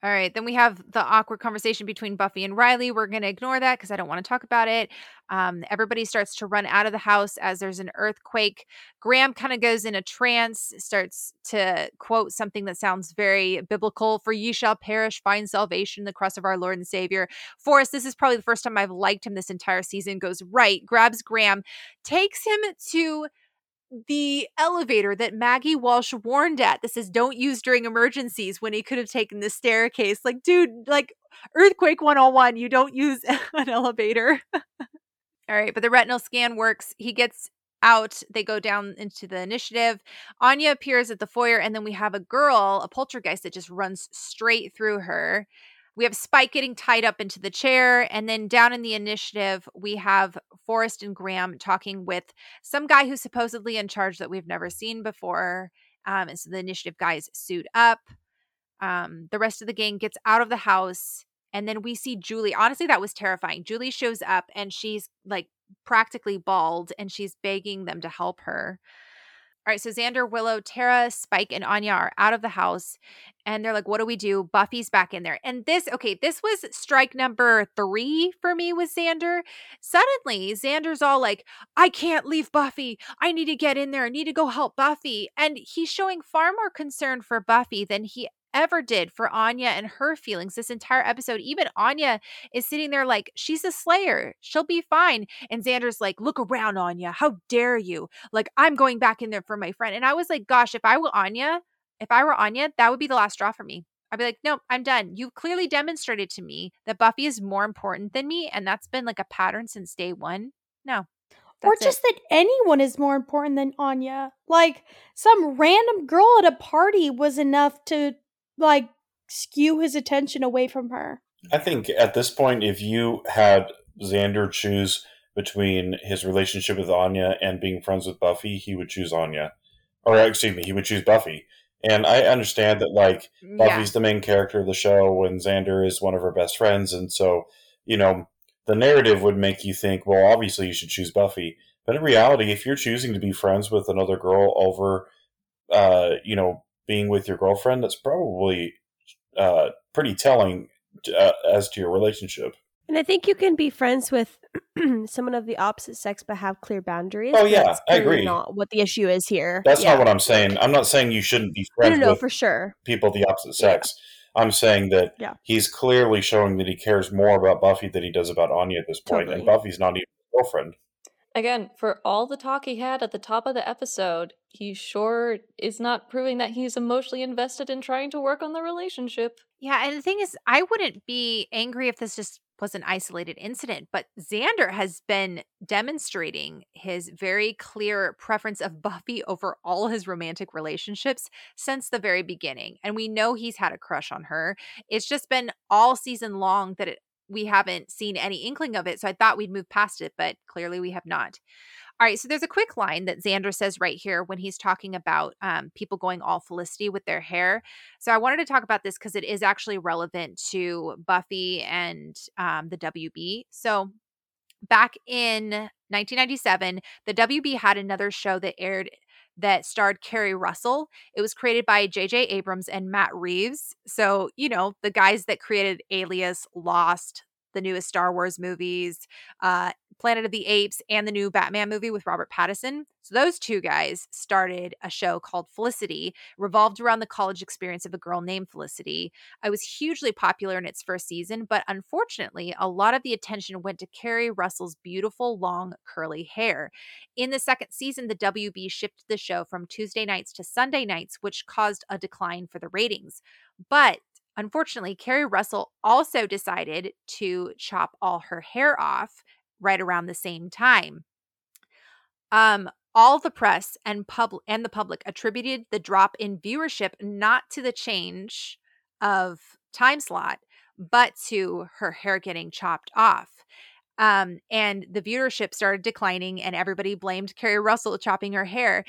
All right, then we have the awkward conversation between Buffy and Riley. We're going to ignore that because I don't want to talk about it. Um, everybody starts to run out of the house as there's an earthquake. Graham kind of goes in a trance, starts to quote something that sounds very biblical For ye shall perish, find salvation, in the cross of our Lord and Savior. Forrest, this is probably the first time I've liked him this entire season, goes right, grabs Graham, takes him to the elevator that Maggie Walsh warned at that says don't use during emergencies when he could have taken the staircase. Like, dude, like earthquake 101, you don't use [laughs] an elevator. All right, but the retinal scan works. He gets out. They go down into the initiative. Anya appears at the foyer, and then we have a girl, a poltergeist that just runs straight through her. We have Spike getting tied up into the chair. And then down in the initiative, we have Forrest and Graham talking with some guy who's supposedly in charge that we've never seen before. Um, and so the initiative guys suit up. Um, the rest of the gang gets out of the house. And then we see Julie. Honestly, that was terrifying. Julie shows up and she's like practically bald and she's begging them to help her. All right, so Xander, Willow, Tara, Spike, and Anya are out of the house. And they're like, what do we do? Buffy's back in there. And this, okay, this was strike number three for me with Xander. Suddenly, Xander's all like, I can't leave Buffy. I need to get in there. I need to go help Buffy. And he's showing far more concern for Buffy than he ever did for Anya and her feelings this entire episode. Even Anya is sitting there like, she's a slayer. She'll be fine. And Xander's like, look around, Anya. How dare you? Like, I'm going back in there for my friend. And I was like, gosh, if I were Anya, if I were Anya, that would be the last straw for me. I'd be like, nope, I'm done. You've clearly demonstrated to me that Buffy is more important than me. And that's been like a pattern since day one. No, or just it. that anyone is more important than Anya. Like some random girl at a party was enough to like skew his attention away from her. I think at this point, if you had Xander choose between his relationship with Anya and being friends with Buffy, he would choose Anya. Or excuse me, he would choose Buffy. And I understand that like Buffy's yeah. the main character of the show and Xander is one of her best friends, and so, you know, the narrative would make you think, well, obviously you should choose Buffy. But in reality, if you're choosing to be friends with another girl over uh, you know, being with your girlfriend, that's probably uh, pretty telling uh, as to your relationship. And I think you can be friends with [clears throat] someone of the opposite sex but have clear boundaries. Oh yeah, I agree. Not what the issue is here. That's yeah. not what I'm saying. I'm not saying you shouldn't be friends. No, no, no for sure. People of the opposite sex. I'm saying that Yeah. he's clearly showing that he cares more about Buffy than he does about Anya at this point, Totally. and Buffy's not even his girlfriend. Again, for all the talk he had at the top of the episode, he sure is not proving that he's emotionally invested in trying to work on the relationship. Yeah, and the thing is, I wouldn't be angry if this just was an isolated incident, but Xander has been demonstrating his very clear preference of [laughs] Buffy over all his romantic relationships since the very beginning. And we know he's had a crush on her. It's just been all season long that it, we haven't seen any inkling of it. So I thought we'd move past it, but clearly we have not. All right, so there's a quick line that Xander says right here when he's talking about um, people going all Felicity with their hair. So I wanted to talk about this because it is actually relevant to Buffy and um, the WB. So back in 1997, the WB had another show that aired that starred Keri Russell. It was created by J.J. Abrams and Matt Reeves. So, you know, the guys that created Alias, Lost, the newest Star Wars movies, uh, Planet of the Apes, and the new Batman movie with Robert Pattinson. So those two guys started a show called Felicity, revolved around the college experience of a girl named Felicity. I was hugely popular in its first season, but unfortunately, a lot of the attention went to Keri Russell's beautiful, long, curly hair. In the second season, the WB shifted the show from Tuesday nights to Sunday nights, which caused a decline for the ratings. But Unfortunately, Keri Russell also decided to chop all her hair off right around the same time. Um, all the press and pub and the public attributed the drop in viewership not to the change of time slot, but to her hair getting chopped off. Um, and the viewership started declining, and everybody blamed Keri Russell chopping her hair.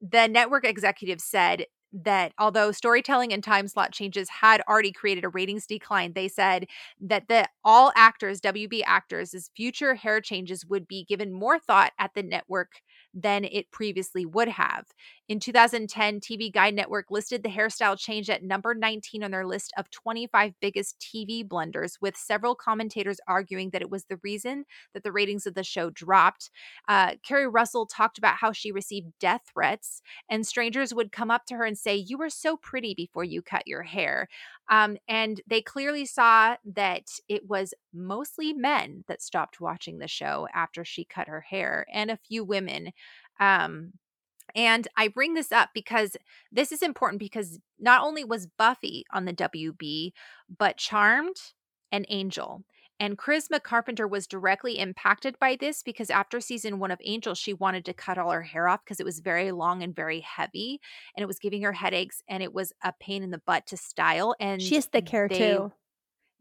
The network executive said that although storytelling and time slot changes had already created a ratings decline, they said that the all actors, WB actors' future hair changes would be given more thought at the network than it previously would have. In 2010, TV Guide Network listed the hairstyle change at number 19 on their list of 25 biggest TV blunders, with several commentators arguing that it was the reason that the ratings of the show dropped. Uh, Keri Russell talked about how she received death threats, and strangers would come up to her and say, You were so pretty before you cut your hair. Um, and they clearly saw that it was mostly men that stopped watching the show after she cut her hair, and a few women. Um, and I bring this up because this is important because not only was Buffy on the WB, but Charmed and Angel. And Charisma Carpenter was directly impacted by this because after season one of Angel, she wanted to cut all her hair off because it was very long and very heavy and it was giving her headaches and it was a pain in the butt to style. And She has thick hair they- too.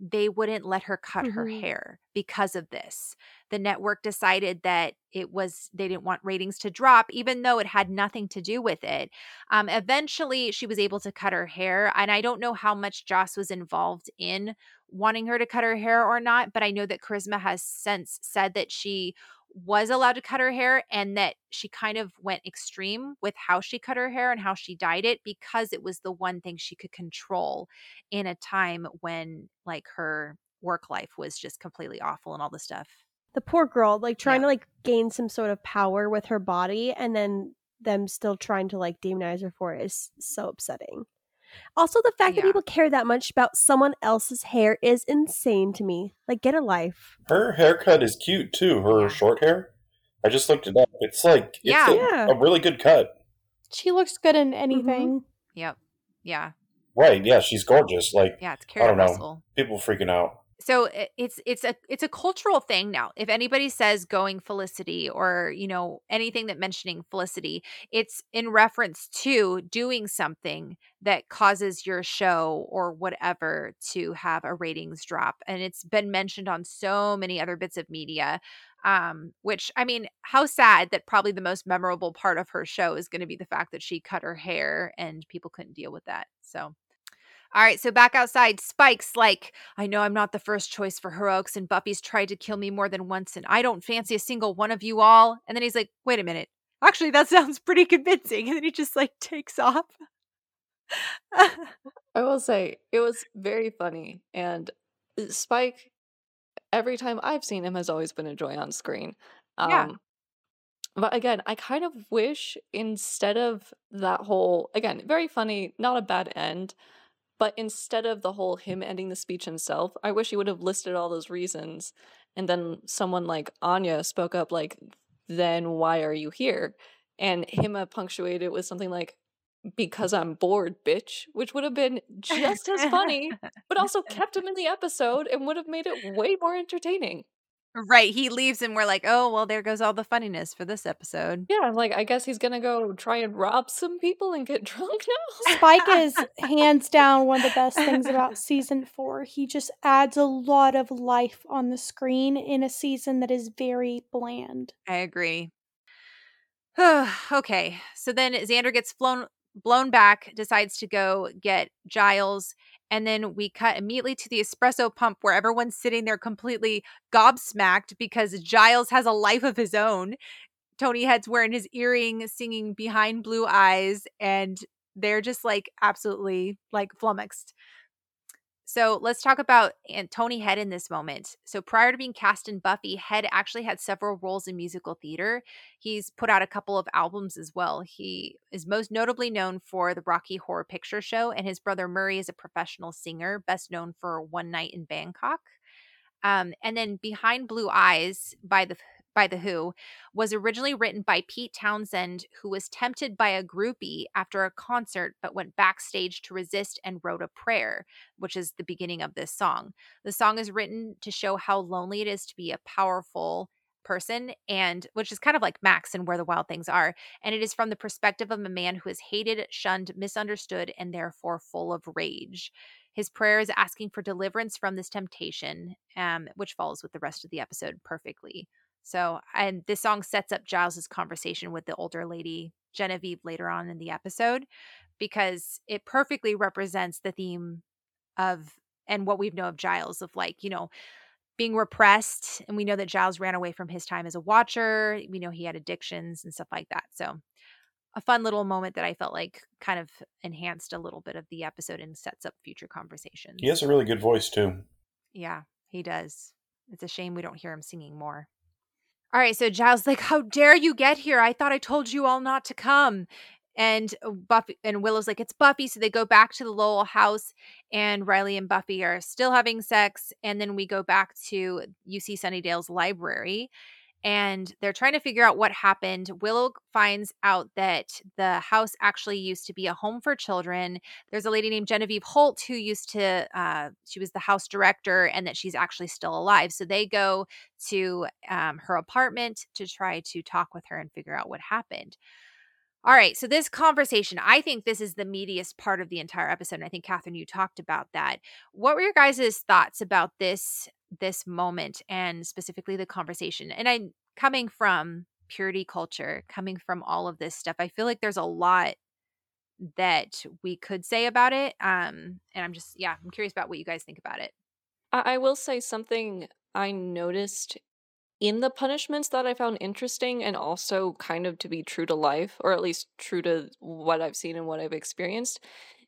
They wouldn't let her cut her Mhm. hair because of this. The network decided that it was they didn't want ratings to drop, even though it had nothing to do with it. Um, eventually, she was able to cut her hair, and I don't know how much Joss was involved in wanting her to cut her hair or not, but I know that Charisma has since said that she was allowed to cut her hair and that she kind of went extreme with how she cut her hair and how she dyed it because it was the one thing she could control in a time when like her work life was just completely awful and all the stuff. The poor girl, like trying Yeah. to like gain some sort of power with her body and then them still trying to like demonize her for it is so upsetting. Also, the fact that people care that much about someone else's hair is insane to me. Like, get a life. Her haircut is cute too. Her Yeah. short hair. I just looked it up. It's like it's Yeah. a, Yeah. a really good cut. She looks good in anything. Mm-hmm. Yep. Yeah. Right? Yeah, she's gorgeous. Like Yeah, it's I don't know. Russell. people freaking out. So it's it's a it's a cultural thing now. If anybody says going felicity or you know anything that mentioning felicity it's in reference to doing something that causes your show or whatever to have a ratings drop and it's been mentioned on so many other bits of media um which i mean how sad that probably the most memorable part of her show is going to be the fact that she cut her hair and people couldn't deal with that so all right, so back outside, Spike's like, I know I'm not the first choice for heroics, and Buffy's tried to kill me more than once, and I don't fancy a single one of you all. And then he's like, wait a minute. Actually, that [laughs] sounds pretty convincing. And then he just like takes off. [laughs] I will say it was very funny, and uh, Spike, every time I've seen him, has always been a joy on screen. Um, Yeah. But again, I kind of wish instead of that whole again very funny, not a bad end, But instead of the whole him ending the speech himself, I wish he would have listed all those reasons. And then someone like Anya spoke up, like, then why are you here? And him uh, punctuated with something like, because I'm bored, bitch, which would have been just as funny, but also [laughs] kept him in the episode and would have made it way more entertaining. Right. He leaves and we're like, oh, well, there goes all the funniness for this episode. Yeah, I'm like I guess he's gonna go try and rob some people and get [laughs] drunk now. Spike [laughs] is hands down one of the best things about season four. He just adds a lot of life on the screen in a season that is very bland. I agree. [sighs] okay. So then Xander gets flown blown back, decides to go get Giles. And then we cut immediately to the espresso pump where everyone's sitting there completely gobsmacked because Giles has a life of his own. Tony Head's wearing his earring, singing Behind Blue Eyes, and they're just like absolutely like flummoxed. So let's talk about Tony Head in this moment. So prior to being cast in Buffy, Head actually had several roles in musical theater. He's put out a couple of albums as well. He is most notably known for the Rocky Horror Picture Show, and his brother Murray is a professional singer, best known for One Night in Bangkok. Um, and then Behind Blue Eyes by the by The Who was originally written by Pete Townshend, who was tempted by a groupie after a concert but went backstage to resist and wrote a prayer, which is the beginning of this song. The song is written to show how lonely it is to be a powerful person and which is kind of like Max and where the wild things are and it is from the perspective of a man who is hated shunned misunderstood and therefore full of rage his prayer is asking for deliverance from this temptation um, which follows with the rest of the episode perfectly so, and this song sets up Giles's conversation with the older lady, Genevieve, later on in the episode, because it perfectly represents the theme of and what we know of Giles of like, you know, being repressed. And we know that Giles ran away from his time as a watcher. We know he had addictions and stuff like that. So, a fun little moment that I felt like kind of enhanced a little bit of the episode and sets up future conversations. He has a really good voice, too. Yeah, he does. It's a shame we don't hear him singing more. All right, so Giles [laughs] like, "How dare you get here? I thought I told you all not to come." And uh, Buffy and Willow's like, "It's Buffy." So they go back to the Lowell house, and Riley and Buffy are still having sex. And then we go back to UC Sunnydale's library, and they're trying to figure out what happened. Willow finds out that the house actually used to be a home for children. There's a lady named Genevieve Holt who used to, uh, she was the house director, and that she's actually still alive. So they go to um, her apartment to try to talk with her and figure out what happened. All right, so this conversation, I think this is the meatiest part of the entire episode. And I think Catherine, you talked about that. What were your guys' thoughts about this this moment and specifically the conversation? And I'm coming from purity culture, coming from all of this stuff, I feel like there's a lot that we could say about it. Um, and I'm just yeah, I'm curious about what you guys think about it. I, I will say something I noticed in the punishments that I found interesting and also kind of to be true to life, or at least true to what I've seen and what I've experienced,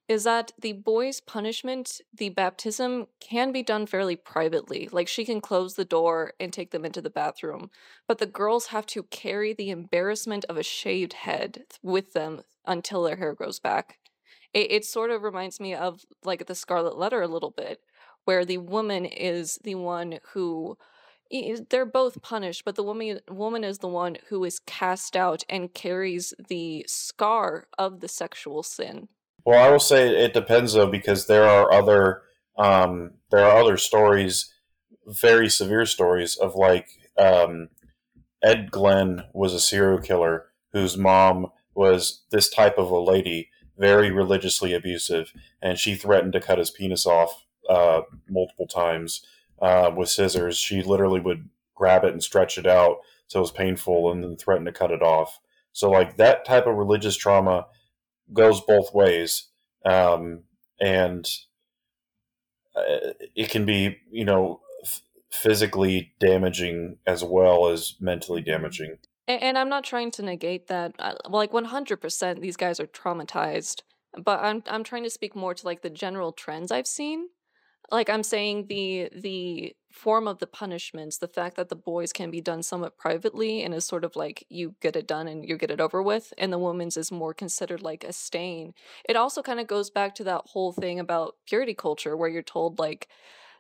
is that the boy's punishment, the baptism, can be done fairly privately. Like she can close the door and take them into the bathroom, but the girls have to carry the embarrassment of a shaved head with them until their hair grows back. It, it sort of reminds me of like the Scarlet Letter a little bit, where the woman is the one who they're both punished, but the woman woman is the one who is cast out and carries the scar of the sexual sin. Well, I will say it depends though, because there are other um, there are other stories, very severe stories of like um, Ed Gein was a serial killer whose mom was this type of a lady, very religiously abusive, and she threatened to cut his penis off uh, multiple times uh, with scissors. She literally would grab it and stretch it out so it was painful, and then threaten to cut it off. So like that type of religious trauma goes both ways, um, and uh, it can be you know physically damaging as well as mentally damaging. And, and I'm not trying to negate that. Uh, like 100%, these guys are traumatized. But I'm I'm trying to speak more to like the general trends I've seen like I'm saying the the form of the punishments, the fact that the boys can be done somewhat privately and is sort of like you get it done and you get it over with, and the woman's is more considered like a stain. It also kind of goes back to that whole thing about purity culture where you're told like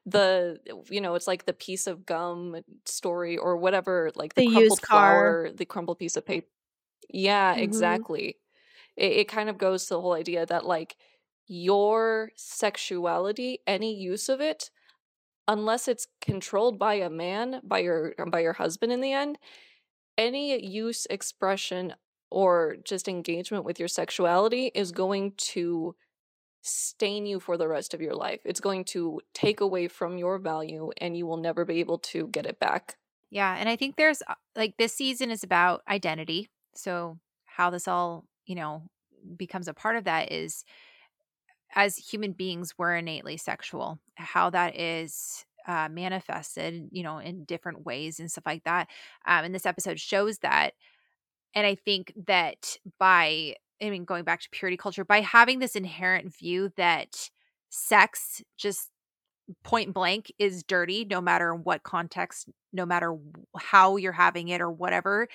the you know it's like the piece of gum story or whatever like the, the crumpled flower the crumpled piece of paper yeah mm-hmm. exactly it, it kind of goes to the whole idea that like your sexuality any use of it unless it's controlled by a man by your by your husband in the end any use expression or just engagement with your sexuality is going to stain you for the rest of your life. It's going to take away from your value and you will never be able to get it back. Yeah. And I think there's uh, like this season is about identity. So, how this all, you know, becomes a part of that is as human beings, we're innately sexual. How that is uh, manifested, you know, in different ways and stuff like that. Um, and this episode shows that. And I think that by I mean, going back to purity culture, by having this inherent view that sex just point blank is dirty, no matter what context, no matter how you're having it or whatever,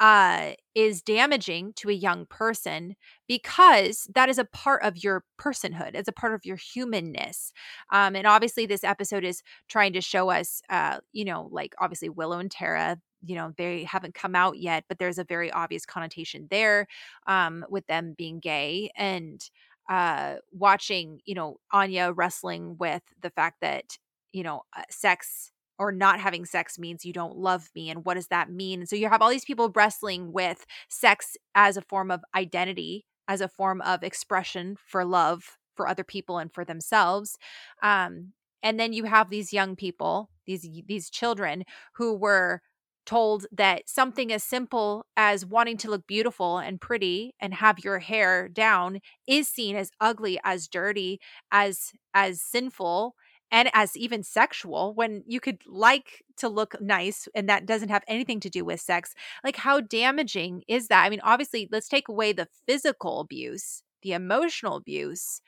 uh, is damaging to a young person because that is a part of your personhood. It's a part of your humanness. Um, and obviously, this episode is trying to show us, uh, you know, like obviously Willow and Tara, you know they haven't come out yet but there's a very obvious connotation there um, with them being gay and uh, watching you know anya wrestling with the fact that you know uh, sex or not having sex means you don't love me and what does that mean? And so you have all these people wrestling with sex as a form of identity as a form of expression for love for other people and for themselves um, and then you have these young people these these children who were told that something as simple as wanting to look beautiful and pretty and have your hair down is seen as ugly as dirty as as sinful and as even sexual when you could like to look nice and that doesn't have anything to do with sex like how damaging is that? I mean obviously let's take away the physical abuse the emotional abuse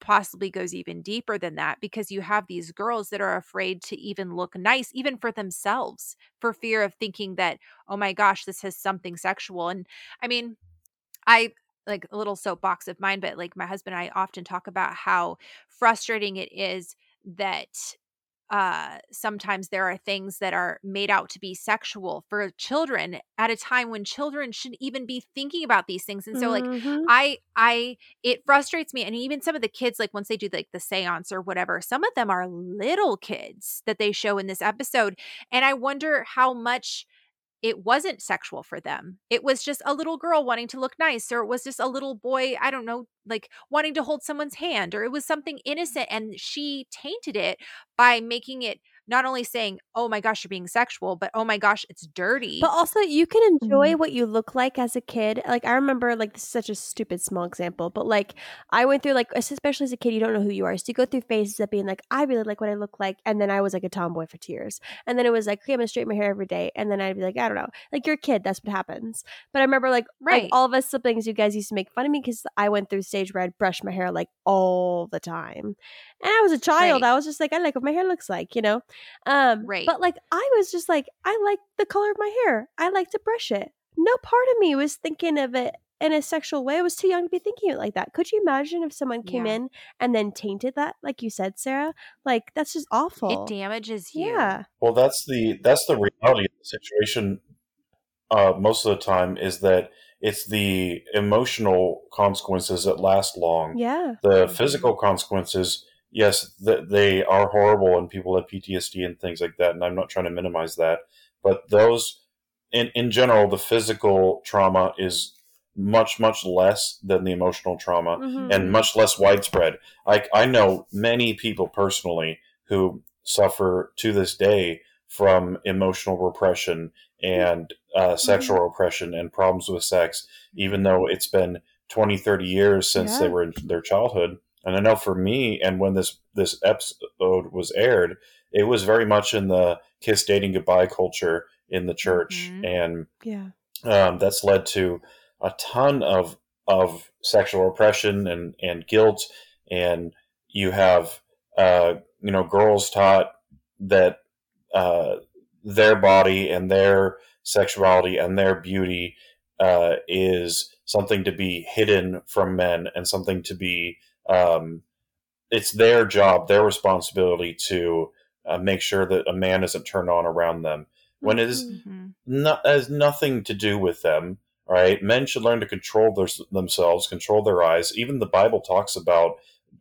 possibly goes even deeper than that because you have these girls that are afraid to even look nice even for themselves for fear of thinking that oh my gosh this has something sexual. And i mean i like a little soapbox of mine but like my husband and i often talk about how frustrating it is that uh sometimes there are things that are made out to be sexual for children at a time when children shouldn't even be thinking about these things and so like mm-hmm. i i it frustrates me and even some of the kids like once they do like the seance or whatever some of them are little kids that they show in this episode and i wonder how much it wasn't sexual for them. It was just a little girl wanting to look nice, or it was just a little boy, I don't know, like wanting to hold someone's hand, or it was something innocent. And she tainted it by making it not only saying, "Oh my gosh, you're being sexual," but "Oh my gosh, it's dirty." But also, you can enjoy mm-hmm. what you look like as a kid. Like I remember, like this is such a stupid small example, but like I went through, like especially as a kid, you don't know who you are, so you go through phases of being like, "I really like what I look like," and then I was like a tomboy for two years, and then it was like, "Okay, I'm gonna straighten my hair every day," and then I'd be like, "I don't know," like you're a kid, that's what happens. But I remember, like, right. Like, all of us siblings, you guys used to make fun of me because I went through stage where I'd brush my hair like all the time, and I was a child. Right. I was just like, I like what my hair looks like, you know? Um, right. But like, I was just like, I like the color of my hair. I like to brush it. No part of me was thinking of it in a sexual way. I was too young to be thinking it like that. Could you imagine if someone came yeah. in and then tainted that, like you said, Sarah? Like that's just awful. It damages you. Yeah. Well, that's the that's the reality of the situation. Uh, most of the time, is that it's the emotional consequences that last long. Yeah. The physical consequences yes, th- they are horrible and people have PTSD and things like that. And I'm not trying to minimize that. But those, in, in general, the physical trauma is much, much less than the emotional trauma mm-hmm. and much less widespread. I, I know many people personally who suffer to this day from emotional repression and uh, sexual mm-hmm. repression and problems with sex, even though it's been 20, 30 years since yeah. they were in their childhood and I know for me, and when this this episode was aired, it was very much in the kiss dating goodbye culture in the church, mm-hmm. and yeah, um, that's led to a ton of of sexual oppression and and guilt, and you have uh, you know girls taught that uh, their body and their sexuality and their beauty uh, is something to be hidden from men and something to be um, it's their job their responsibility to uh, make sure that a man isn't turned on around them when it is mm-hmm. not has nothing to do with them right men should learn to control their, themselves control their eyes even the bible talks about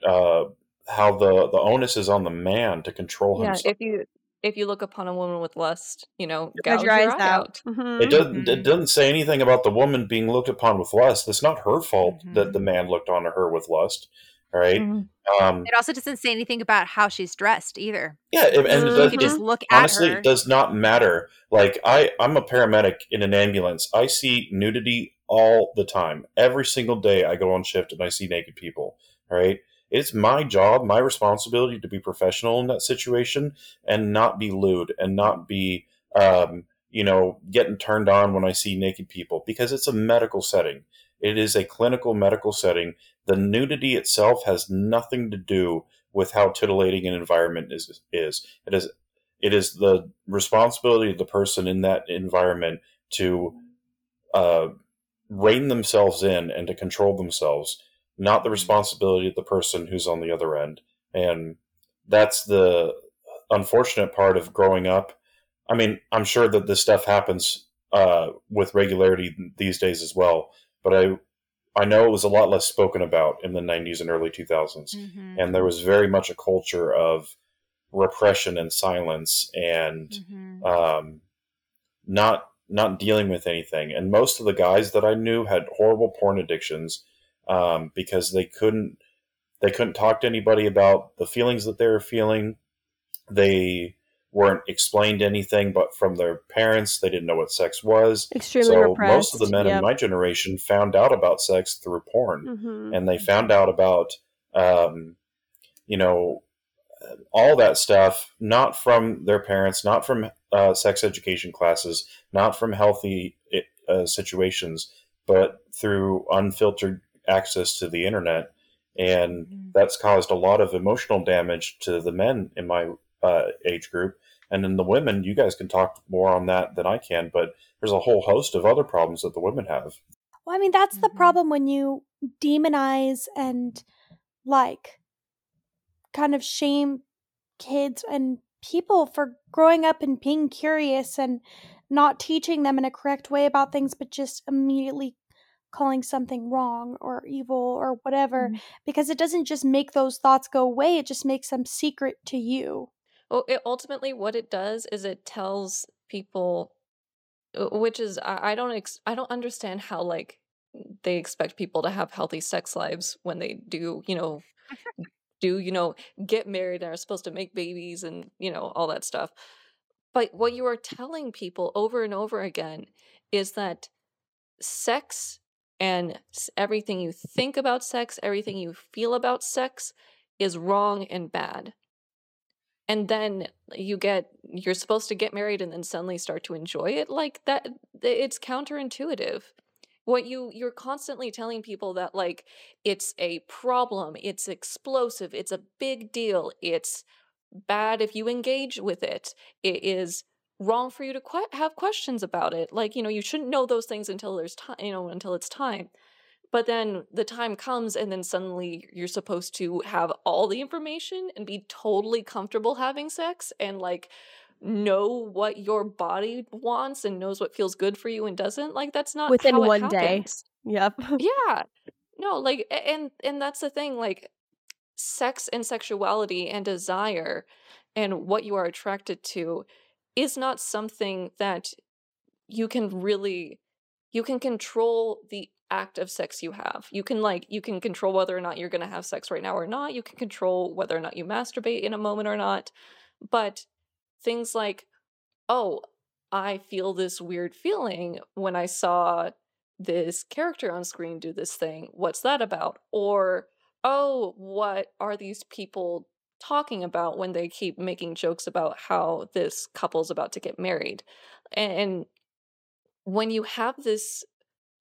uh, how the the onus is on the man to control yeah, himself if you if you look upon a woman with lust, you know, gouge your eyes out. out. Mm-hmm. It doesn't. Mm-hmm. It doesn't say anything about the woman being looked upon with lust. It's not her fault mm-hmm. that the man looked on her with lust, right? Mm-hmm. Um, it also doesn't say anything about how she's dressed either. Yeah, and it does, you just look honestly, it does not matter. Like I, I'm a paramedic in an ambulance. I see nudity all the time. Every single day, I go on shift and I see naked people. Right? it's my job, my responsibility to be professional in that situation and not be lewd and not be, um, you know, getting turned on when I see naked people because it's a medical setting. It is a clinical medical setting. The nudity itself has nothing to do with how titillating an environment is. is. It is it is the responsibility of the person in that environment to uh, rein themselves in and to control themselves not the responsibility of the person who's on the other end. And that's the unfortunate part of growing up. I mean, I'm sure that this stuff happens uh, with regularity these days as well, but I I know it was a lot less spoken about in the 90s and early 2000s, mm-hmm. and there was very much a culture of repression and silence and mm-hmm. um, not not dealing with anything. And most of the guys that I knew had horrible porn addictions um, because they couldn't they couldn't talk to anybody about the feelings that they were feeling. They weren't explained anything but from their parents. They didn't know what sex was. Extremely so repressed. most of the men yep. in my generation found out about sex through porn, mm-hmm. and they found out about um, you know all that stuff not from their parents, not from uh, sex education classes, not from healthy uh, situations, but through unfiltered access to the internet, and mm-hmm. that's caused a lot of emotional damage to the men in my uh, age group. And then the women, you guys can talk more on that than I can, but there's a whole host of other problems that the women have. Well, I mean, that's mm-hmm. the problem when you demonize and like kind of shame kids and people for growing up and being curious and not teaching them in a correct way about things, but just immediately calling something wrong or evil or whatever mm-hmm. because it doesn't just make those thoughts go away it just makes them secret to you well it, ultimately what it does is it tells people uh, which is I, I don't ex- i don't understand how like they expect people to have healthy sex lives when they do you know [laughs] do you know get married and are supposed to make babies and you know all that stuff but what you are telling people over and over again is that sex and everything you think about sex, everything you feel about sex is wrong and bad. And then you get, you're supposed to get married and then suddenly start to enjoy it like that. It's counterintuitive. What you, you're constantly telling people that like it's a problem, it's explosive, it's a big deal, it's bad if you engage with it, it is wrong for you to que- have questions about it. Like, you know, you shouldn't know those things until there's time, you know, until it's time. But then the time comes, and then suddenly you're supposed to have all the information and be totally comfortable having sex and like know what your body wants and knows what feels good for you and doesn't. Like, that's not within one day. Yep. [laughs] yeah. No, like, and and that's the thing. Like, sex and sexuality and desire and what you are attracted to is not something that you can really you can control the act of sex you have. You can like you can control whether or not you're going to have sex right now or not. You can control whether or not you masturbate in a moment or not. But things like oh, I feel this weird feeling when I saw this character on screen do this thing. What's that about? Or oh, what are these people talking about when they keep making jokes about how this couple's about to get married. And when you have this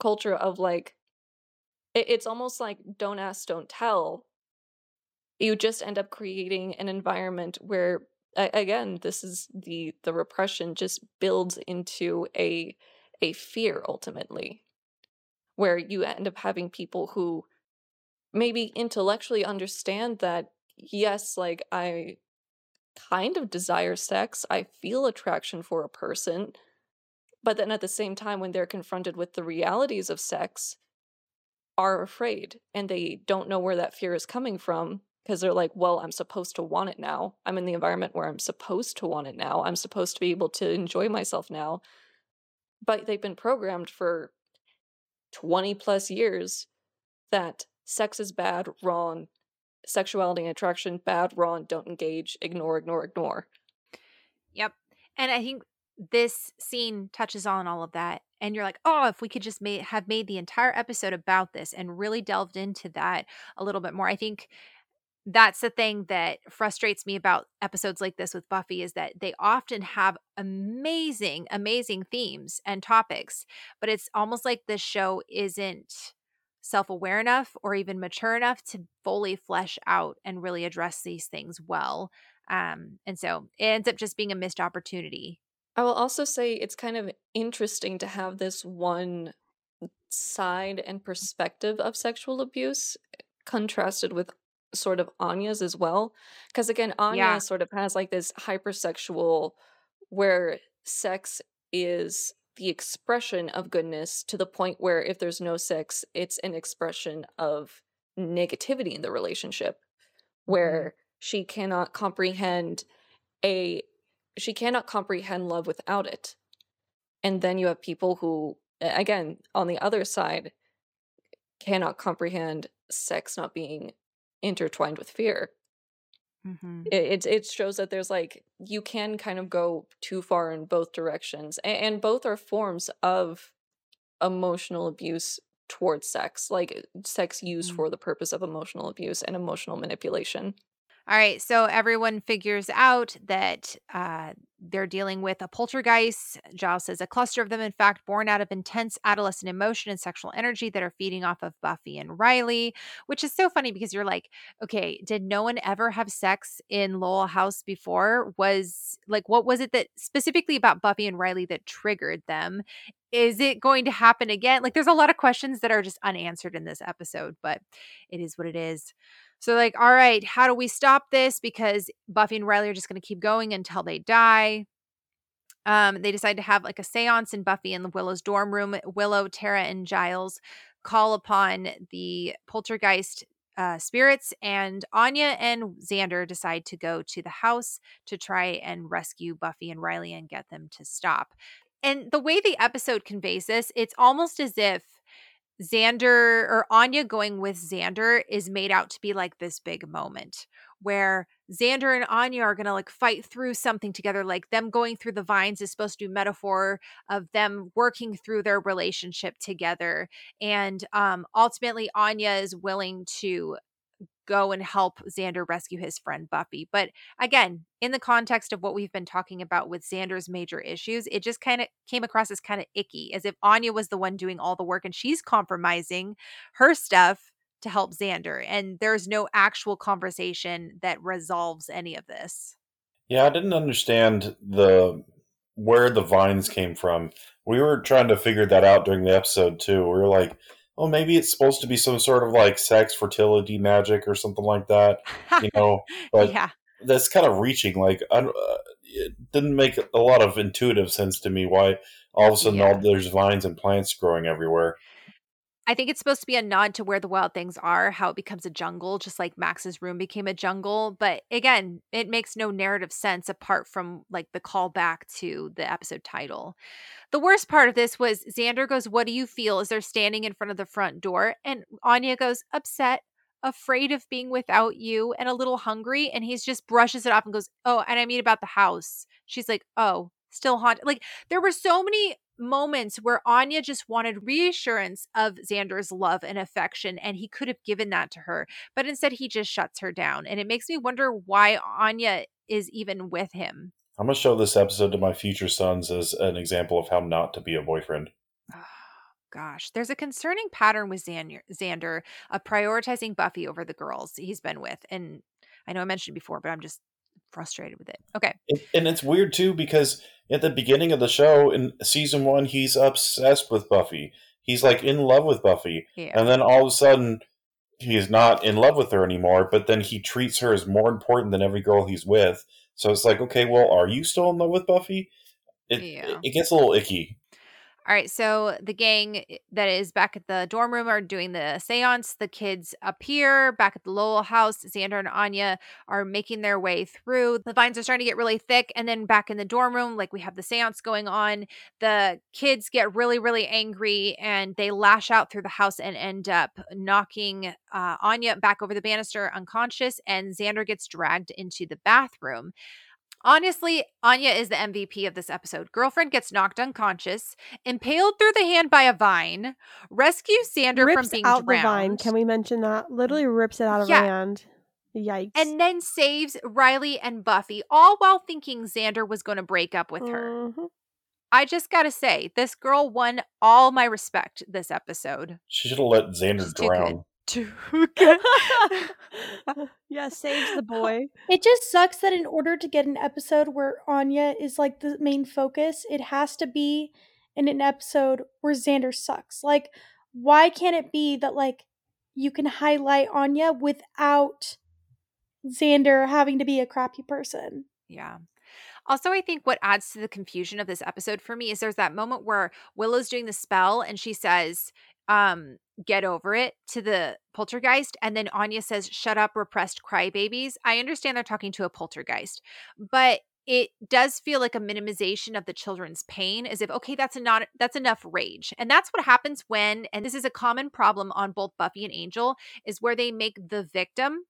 culture of like, it's almost like don't ask, don't tell. you just end up creating an environment where again this is the the repression just builds into a a fear ultimately where you end up having people who maybe intellectually understand that yes like i kind of desire sex i feel attraction for a person but then at the same time when they're confronted with the realities of sex are afraid and they don't know where that fear is coming from because they're like, well, I'm supposed to want it now. I'm in the environment where I'm supposed to want it now. I'm supposed to be able to enjoy myself now. But they've been programmed for 20 plus years that sex is bad, wrong, sexuality and attraction bad, wrong, don't engage, ignore, ignore, ignore. Yep. And I think this scene touches on all of that and you're like oh if we could just have made the entire episode about this and really delved into that a little bit more i think that's the thing that frustrates me about episodes like this with Buffy is that they often have amazing, amazing themes and topics, but it's almost like this show isn't self aware enough or even mature enough to fully flesh out and really address these things well. Um, and so it ends up just being a missed opportunity. I will also say it's kind of interesting to have this one side and perspective of sexual abuse contrasted with sort of Anya's as well. Because again, Anya yeah. sort of has like this hypersexual where sex is the expression of goodness to the point where if there's no sex, it's an expression of negativity in the relationship mm-hmm. where she cannot comprehend a she cannot comprehend love without it. And then you have people who again on the other side cannot comprehend sex not being intertwined with fear. Mm-hmm. It, it, it shows that there's like you can kind of go too far in both directions, and, and both are forms of emotional abuse towards sex, like sex used mm-hmm. for the purpose of emotional abuse and emotional manipulation. All right, so everyone figures out that uh, they're dealing with a poltergeist. Giles says a cluster of them, in fact, born out of intense adolescent emotion and sexual energy that are feeding off of Buffy and Riley, which is so funny because you're like, okay, did no one ever have sex in Lowell House before? Was like, what was it that specifically about Buffy and Riley that triggered them? Is it going to happen again? Like, there's a lot of questions that are just unanswered in this episode, but it is what it is. So, like, all right, how do we stop this? Because Buffy and Riley are just going to keep going until they die. Um, they decide to have like a seance in Buffy the Willow's dorm room. Willow, Tara, and Giles call upon the poltergeist uh, spirits, and Anya and Xander decide to go to the house to try and rescue Buffy and Riley and get them to stop. And the way the episode conveys this, it's almost as if Xander or Anya going with Xander is made out to be like this big moment where Xander and Anya are going to like fight through something together. Like them going through the vines is supposed to be metaphor of them working through their relationship together. And um, ultimately, Anya is willing to go and help Xander rescue his friend Buffy. But again, in the context of what we've been talking about with Xander's major issues, it just kind of came across as kind of icky, as if Anya was the one doing all the work and she's compromising her stuff to help Xander. And there's no actual conversation that resolves any of this. Yeah, I didn't understand the where the vines came from. We were trying to figure that out during the episode too. We were like, well, maybe it's supposed to be some sort of like sex fertility magic or something like that, you know. [laughs] But yeah. that's kind of reaching. Like, uh, it didn't make a lot of intuitive sense to me. Why all of a sudden yeah. all there's vines and plants growing everywhere? I think it's supposed to be a nod to where the wild things are, how it becomes a jungle, just like Max's room became a jungle. But again, it makes no narrative sense apart from like the callback to the episode title. The worst part of this was Xander goes, What do you feel? as they're standing in front of the front door. And Anya goes, Upset, afraid of being without you, and a little hungry. And he's just brushes it off and goes, Oh, and I mean about the house. She's like, Oh, still haunted. Like there were so many moments where Anya just wanted reassurance of Xander's love and affection, and he could have given that to her, but instead he just shuts her down. And it makes me wonder why Anya is even with him. I'm gonna show this episode to my future sons as an example of how not to be a boyfriend. Ah, gosh, there's a concerning pattern with Xander, Xander of prioritizing Buffy over the girls he's been with. And I know I mentioned before, but I'm just frustrated with it. Okay. And it's weird too because at the beginning of the show in season one, he's obsessed with Buffy. He's like in love with Buffy. Yeah. And then all of a sudden, he is not in love with her anymore, but then he treats her as more important than every girl he's with. So it's like, okay, well, are you still in love with Buffy? It, yeah. it gets a little icky. All right, so the gang eh, that is back at the dorm room are doing the seance. The kids appear back at the Lowell house. Xander and Anya are making their way through. The vines are starting to get really thick. And then back in the dorm room, like we have the seance going on, the kids get really, really angry and they lash out through the house and end up knocking uh, Anya back over the banister unconscious. And Xander gets dragged into the bathroom. Honestly, Anya is the MVP of this episode. Girlfriend gets knocked unconscious, impaled through the hand by a vine, rescues Xander rips from being out drowned. the vine. Can we mention that? Literally rips it out of yeah. her hand. Yikes. And then saves Riley and Buffy, all while thinking Xander was going to break up with her. Mm-hmm. I just got to say, this girl won all my respect this episode. She should have let Xander She's drown to [laughs] [laughs] yeah, saves the boy. It just sucks that in order to get an episode where Anya is like the main focus, it has to be in an episode where Xander sucks. Like, why can't it be that like you can highlight Anya without Xander having to be a crappy person? Yeah. Also, I think what adds to the confusion of this episode for me is there's that moment where Willow's doing the spell and she says, um, get over it to the poltergeist and then Anya says shut up repressed crybabies. I understand they're talking to a poltergeist, but it does feel like a minimization of the children's pain as if okay that's not that's enough rage and that's what happens when and this is a common problem on both buffy and angel is where they make the victim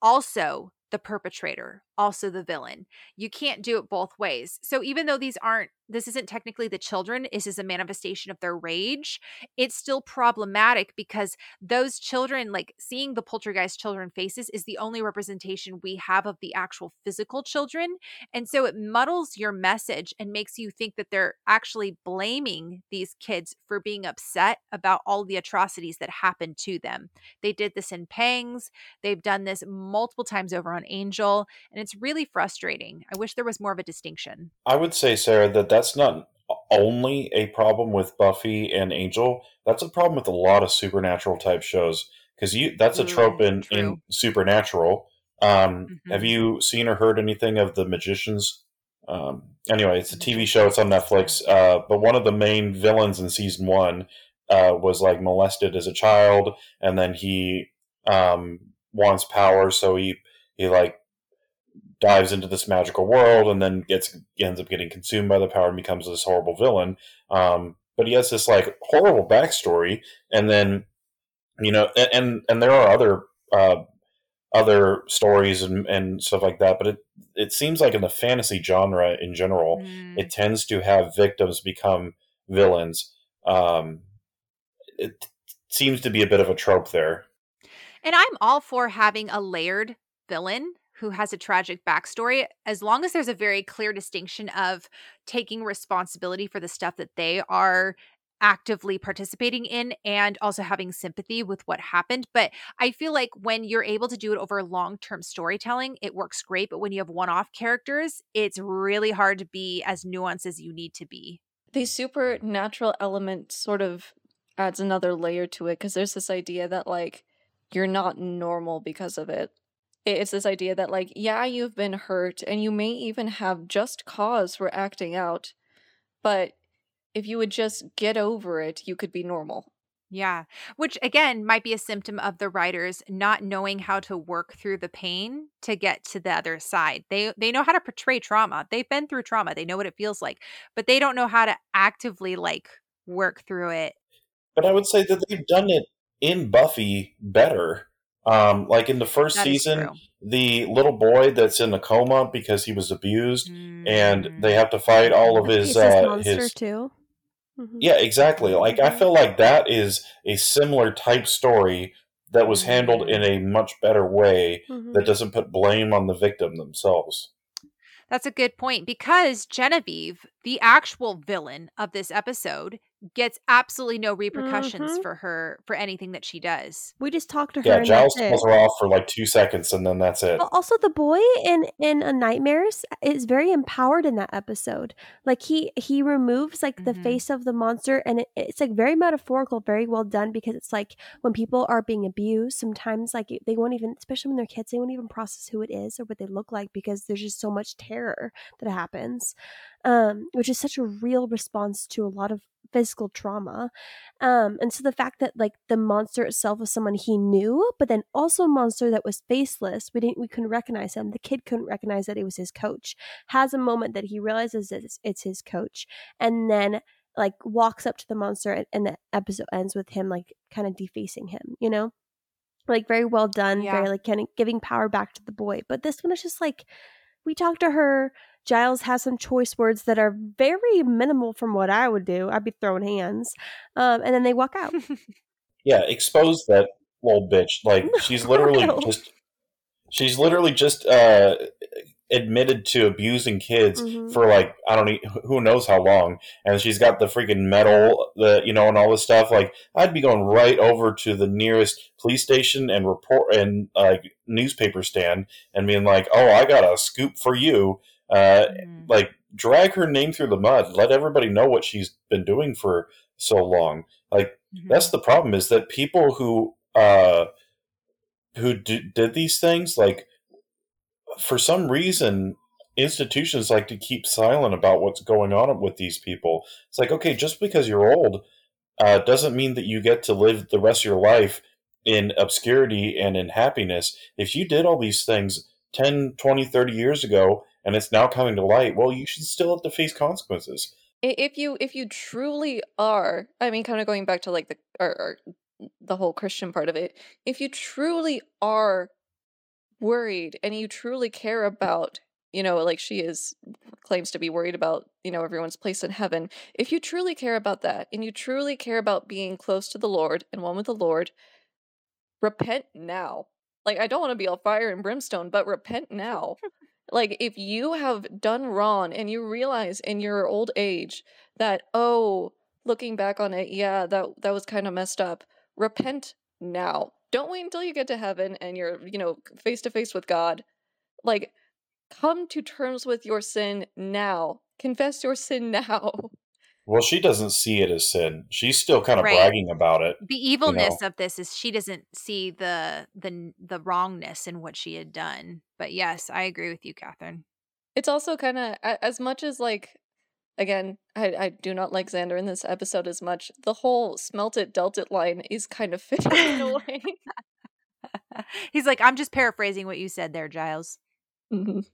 also the perpetrator also the villain. You can't do it both ways. So even though these aren't this isn't technically the children, this is a manifestation of their rage, it's still problematic because those children, like seeing the poltergeist children faces, is the only representation we have of the actual physical children. And so it muddles your message and makes you think that they're actually blaming these kids for being upset about all the atrocities that happened to them. They did this in Pangs, they've done this multiple times over on Angel, and it's really frustrating. I wish there was more of a distinction. I would say, Sarah, that that's not only a problem with Buffy and Angel. That's a problem with a lot of supernatural type shows because you that's a mm, trope in, in Supernatural. Um, mm-hmm. Have you seen or heard anything of the Magicians? Um, anyway, it's a TV show. It's on Netflix. Uh, but one of the main villains in season one uh, was like molested as a child, and then he um, wants power, so he he like dives into this magical world and then gets ends up getting consumed by the power and becomes this horrible villain. Um, but he has this like horrible backstory, and then you know, and and there are other uh, other stories and, and stuff like that. But it it seems like in the fantasy genre in general, mm. it tends to have victims become villains. Um, it seems to be a bit of a trope there. And I'm all for having a layered villain who has a tragic backstory, as long as there's a very clear distinction of taking responsibility for the stuff that they are actively participating in and also having sympathy with what happened. But I feel like when you're able to do it over long term storytelling, it works great. But when you have one off characters, it's really hard to be as nuanced as you need to be. The supernatural element sort of adds another layer to it because there's this idea that, like, you're not normal because of it it's this idea that like yeah you've been hurt and you may even have just cause for acting out but if you would just get over it you could be normal. Yeah which again might be a symptom of the writers not knowing how to work through the pain to get to the other side. They they know how to portray trauma. They've been through trauma. They know what it feels like but they don't know how to actively like work through it. But i would say that they've done it in buffy better um, like in the first that season, the little boy that's in a coma because he was abused, mm. and they have to fight all of his uh, his too. Mm-hmm. Yeah, exactly. Like I feel like that is a similar type story that was handled in a much better way mm-hmm. that doesn't put blame on the victim themselves. That's a good point because Genevieve, the actual villain of this episode, gets absolutely no repercussions Mhm. for her for anything that she does. We just talked to her. Yeah, Giles pulls her off for like two seconds, and then that's it. But also, the boy in in a nightmares is very empowered in that episode. Like he he removes like the Mhm. face of the monster, and it, it's like very metaphorical, very well done. Because it's like when people are being abused, sometimes like they won't even, especially when they're kids, they won't even process who it is or what they look like because there's just so much terror that happens, um, which is such a real response to a lot of physical trauma. Um, and so the fact that like the monster itself was someone he knew, but then also a monster that was faceless, we didn't we couldn't recognize him. The kid couldn't recognize that it was his coach. Has a moment that he realizes it's, it's his coach, and then like walks up to the monster, and, and the episode ends with him like kind of defacing him. You know, like very well done, Yeah. very like kind of giving power back to the boy. But this one is just like we talked to her. Giles has some choice words that are very minimal from what I would do. I'd be throwing hands. Um, and then they walk out. [laughs] Yeah, expose that little bitch. Like [laughs] she's literally No. just she's literally just uh admitted to abusing kids Mhm. for like I don't know who knows how long and she's got the freaking medal the you know and all this stuff like I'd be going right over to the nearest police station and report and like newspaper stand and being like oh I got a scoop for you uh Mhm. like drag her name through the mud let everybody know what she's been doing for so long like Mhm. that's the problem is that people who uh who d- did these things like for some reason institutions like to keep silent about what's going on with these people it's like okay just because you're old uh, doesn't mean that you get to live the rest of your life in obscurity and in happiness if you did all these things 10 20 30 years ago and it's now coming to light well you should still have to face consequences. If you if you truly are i mean kind of going back to like the or, or the whole christian part of it if you truly are worried and you truly care about you know like she is claims to be worried about you know everyone's place in heaven if you truly care about that and you truly care about being close to the lord and one with the lord repent now. Like i don't want to be all fire and brimstone but repent now [laughs] like if you have done wrong and you realize in your old age that oh looking back on it yeah that that was kind of messed up repent now. Don't wait until you get to heaven and you're you know face to face with god. Like come to terms with your sin now. Confess your sin [laughs] now well she doesn't see it as sin she's still kind of Right. bragging about it the evilness of this is she doesn't see the the the wrongness in what she had done. But yes, I agree with you, Catherine. it's also kind of as much as like again I, I do not like xander in this episode as much the whole smelt it dealt it line is kind of [laughs] fitting in a [laughs] way He's like, I'm just paraphrasing what you said there, Giles. Mhm.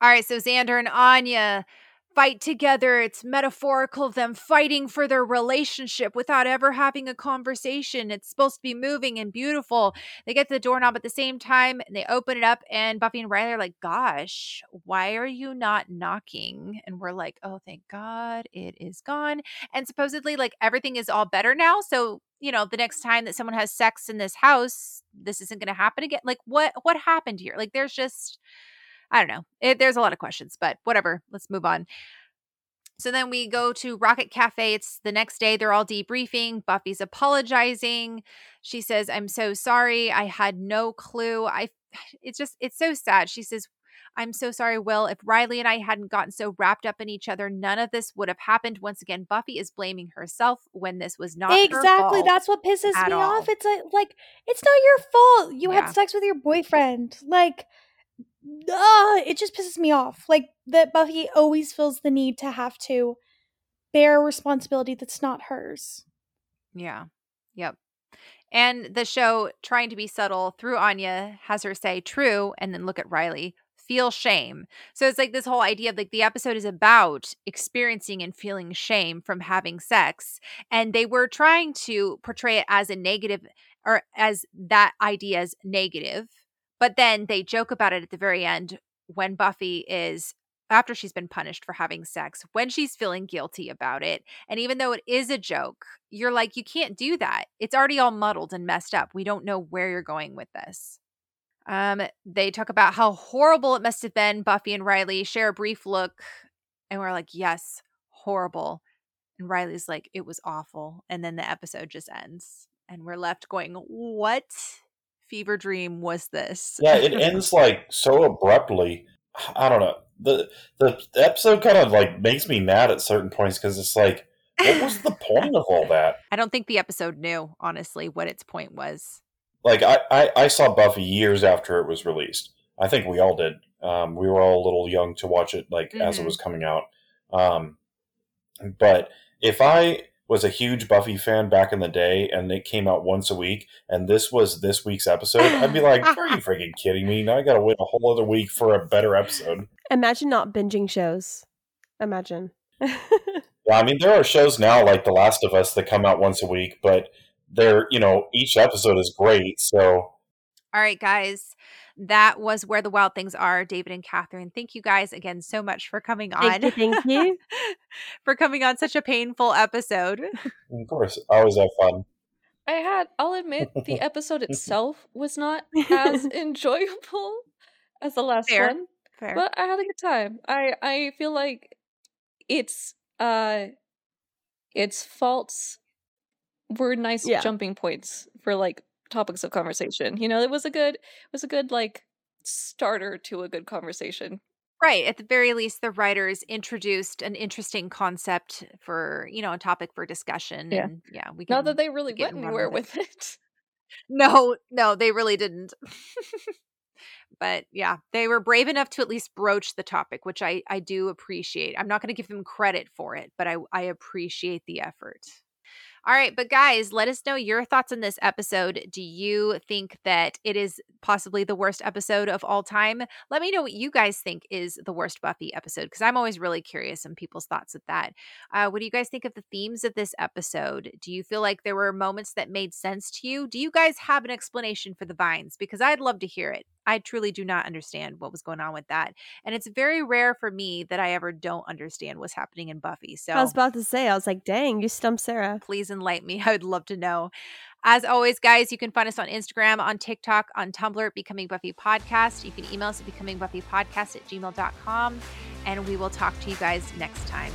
All right, so Xander and Anya fight together. It's metaphorical them fighting for their relationship without ever having a conversation. It's supposed to be moving and beautiful. They get to the doorknob at the same time and they open it up, and Buffy and Riley are like, Gosh, why are you not knocking? And we're like, Oh, thank God it is gone. And supposedly, like, everything is all better now. So, you know, the next time that someone has sex in this house, this isn't going to happen again. Like, what what happened here? Like, there's just I don't know. It, there's a lot of questions, but whatever. Let's move on. So then we go to Rocket Cafe. It's the next day. They're all debriefing. Buffy's apologizing. She says, "I'm so sorry. I had no clue. I [sighs] it's just it's so sad." She says, "I'm so sorry, Will. If Riley and I hadn't gotten so wrapped up in each other, none of this would have happened." Once again, Buffy is blaming herself when this was not her exactly. That's what pisses me all. off. It's like, like it's not your fault. You Yeah. had sex with your boyfriend. Like, uh, it just pisses me off. Like that Buffy always feels the need to have to bear responsibility that's not hers. Yeah. Yep. And the show, trying to be subtle through Anya, has her say true and then look at Riley, feel shame. So it's like this whole idea of like the episode is about experiencing and feeling shame from having sex. And they were trying to portray it as a negative or as that idea as negative. But then they joke about it at the very end when Buffy is after she's been punished for having sex, when she's feeling guilty about it. And even though it is a joke, you're like, you can't do that. It's already all muddled and messed up. We don't know where you're going with this. Um, they talk about how horrible it must have been. Buffy and Riley share a brief look, and we're like, yes, horrible. And Riley's like, it was awful. And then the episode just ends. And we're left going, what fever dream was this? Yeah, it [laughs] ends like so abruptly. I don't know. The the episode kind of like makes me mad at certain points because it's like, what was the [laughs] point of all that? I don't think the episode knew, honestly, what its point was. Like I, I, I saw Buffy years after it was released. I think we all did. Um, we were all a little young to watch it like mm-hmm. as it mm-hmm. was coming out. Um, but if I was a huge Buffy fan back in the day and it came out once a week and this was this week's episode, I'd be like, Are you freaking kidding me? Now I gotta wait a whole other week for a better episode. Imagine not binging shows. Imagine. [laughs] yeah, I mean there are shows now like The Last of Us that come out once a week, but they're you know, each episode is great, so all right, guys that was where the wild things are david and catherine thank you guys again so much for coming on thank you, thank you. [laughs] for coming on such a painful episode of course always have fun i had i'll admit the [laughs] episode [laughs] itself was not as enjoyable as the last Fair. one Fair. but i had a good time i i feel like it's uh its faults were nice yeah. jumping points for like topics of conversation. You know, it was a good it was a good like starter to a good conversation. Right. At the very least, the writers introduced an interesting concept for, you know, a topic for discussion. Yeah. And yeah, we Not that they really went anywhere with it. with it. [laughs] No, no, they really didn't. [laughs] but yeah, they were brave enough to at least broach the topic, which I, I do appreciate. I'm not going to give them credit for it, but I, I appreciate the effort. All right, but guys, let us know your thoughts on this episode. Do you think that it is possibly the worst episode of all time? Let me know what you guys think is the worst Buffy episode because I'm always really curious on people's thoughts with that. Uh, what do you guys think of the themes of this episode? Do you feel like there were moments that made sense to you? Do you guys have an explanation for the vines? Because I'd love to hear it. I truly do not understand what was going on with that. And it's very rare for me that I ever don't understand what's happening in Buffy. So I was about to say, I was like, dang, you stumped Sarah. Please enlighten me. [laughs] I would love to know. As always, guys, you can find us on Instagram, on TikTok, on Tumblr, Becoming Buffy Podcast. You can email us at becomingbuffypodcast at gmail.com. And we will talk to you guys next time.